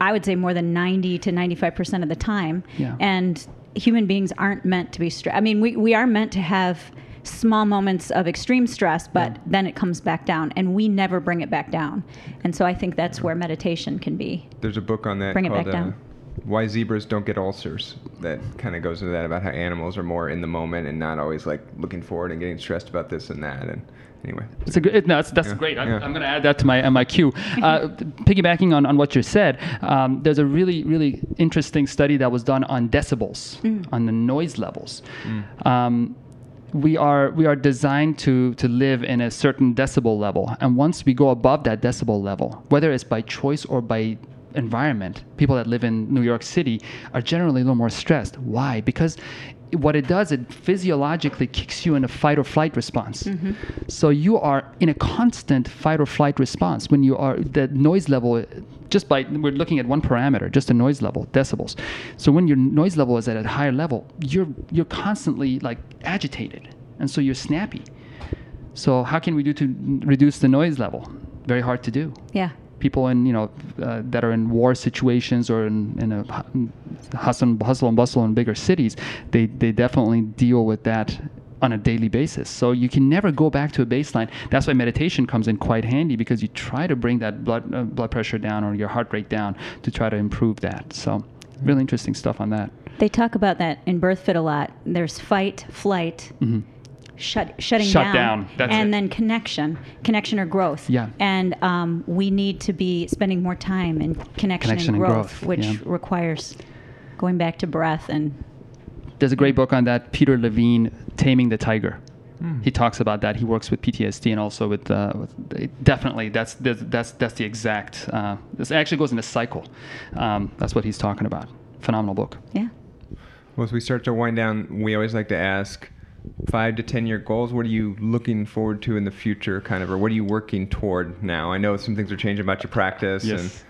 i would say more than 90 to 95% of the time Yeah. and human beings aren't meant to be stressed i mean we, we are meant to have small moments of extreme stress but then it comes back down and we never bring it back down and so i think that's where meditation can be There's a book on that Bring it called back down. Uh, Why Zebras Don't Get Ulcers that kind of goes into that about how animals are more in the moment and not always like looking forward and getting stressed about this and that. And anyway, It's a good. No, that's, that's Yeah, great. I'm, yeah. I'm going to add that to my my queue. Uh, [laughs] piggybacking on, on what you said, um, there's a really really interesting study that was done on decibels, on the noise levels. Um, we are we are designed to to live in a certain decibel level, and once we go above that decibel level, whether it's by choice or by environment, people that live in New York City are generally a little more stressed. Why? Because what it does, it physiologically kicks you in a fight or flight response. Mm-hmm. So you are in a constant fight or flight response when you are the noise level. Just by we're looking at one parameter, just the noise level, decibels. So when your noise level is at a higher level, you're you're constantly like agitated, and so you're snappy. So how can we do to reduce the noise level? Very hard to do yeah people in you know uh, that are in war situations or in, in a hustle, hustle and bustle in bigger cities, they they definitely deal with that on a daily basis. So you can never go back to a baseline. That's why meditation comes in quite handy because you try to bring that blood uh, blood pressure down or your heart rate down to try to improve that. So really interesting stuff on that. They talk about that in Birth Fit a lot. There's fight, flight, shut, shutting Mm-hmm. Shut down, down, and it. then connection, connection or growth. Yeah. And um, we need to be spending more time in connection, Connection and and growth, growth, which yeah. requires going back to breath and There's a great book on that, Peter Levine, Taming the Tiger. He talks about that. He works with PTSD and also with, uh, with definitely that's that's that's, that's the exact. Uh, this actually goes in a cycle. Um, that's what he's talking about. Phenomenal book. yeah. well, as we start to wind down, we always like to ask five to ten year goals. What are you looking forward to in the future, kind of, or what are you working toward now? I know some things are changing about your practice,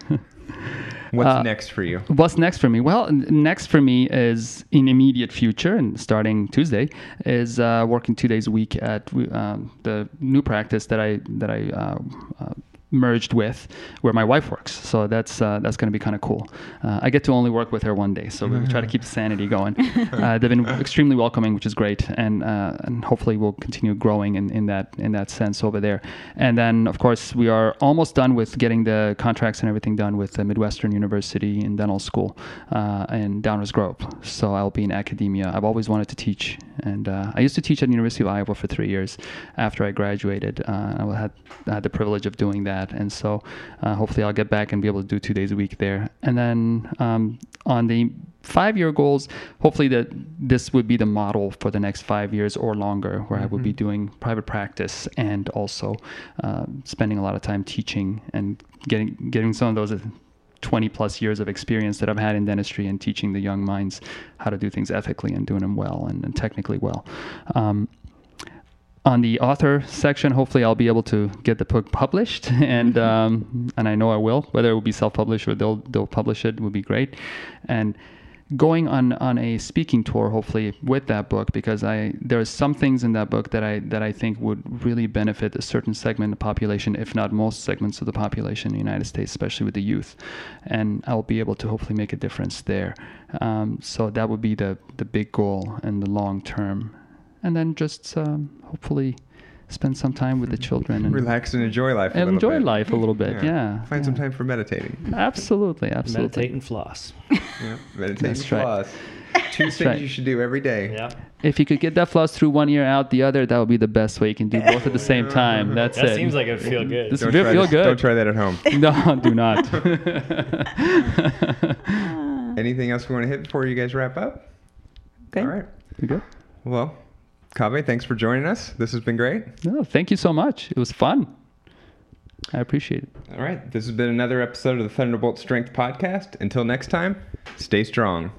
and [laughs] what's Uh, next for you? What's next for me? Well, next for me is in immediate future and starting Tuesday is uh, working two days a week at um, the new practice that I that I uh, uh, merged with where my wife works. So that's uh, that's going to be kind of cool. Uh, I get to only work with her one day, so we try to keep the sanity going. [laughs] Uh, they've been extremely welcoming, which is great, and uh, and hopefully we'll continue growing in, in that in that sense over there. And then of course we are almost done with getting the contracts and everything done with the Midwestern University in dental school uh, in Downers Grove. So I'll be in academia. I've always wanted to teach, and uh, I used to teach at the University of Iowa for three years after I graduated. Uh, I had I had the privilege of doing that, and so uh, hopefully I'll get back and be able to do two days a week there. And then um, on the five-year goals, hopefully that this would be the model for the next five years or longer, where I would be doing private practice and also uh, spending a lot of time teaching and getting getting some of those. 20 plus years of experience that I've had in dentistry and teaching the young minds how to do things ethically and doing them well and, and technically well. Um, on the author section, hopefully I'll be able to get the book published, [laughs] and um, and I know I will. Whether it will be self-published or they'll they'll publish it would be great, and going on on a speaking tour hopefully with that book because I there are some things in that book that I that I think would really benefit a certain segment of the population, if not most segments of the population in the United States, especially with the youth, and I'll be able to hopefully make a difference there. Um, so that would be the the big goal in the long term and then just um, hopefully spend some time with the children and Relax and enjoy life. A and little enjoy bit. life a little bit. Yeah, Find yeah. some time for meditating. Absolutely, absolutely. Meditate and floss. Yeah, meditate That's and right. floss. [laughs] Two things right. you should do every day. Yeah. If you could get that floss through one ear out the other, that would be the best way you can do [laughs] both at the same time. That's it. That it. seems like it would feel good. This Don't feel, try feel this- good. Don't try that at home. [laughs] no, do not. Anything else we want to hit before you guys wrap up? Good. All right. You good? Well, Kaveh, thanks for joining us. This has been great. No, thank you so much. It was fun. I appreciate it. All right. This has been another episode of the Thunderbolt Strength Podcast. Until next time, stay strong.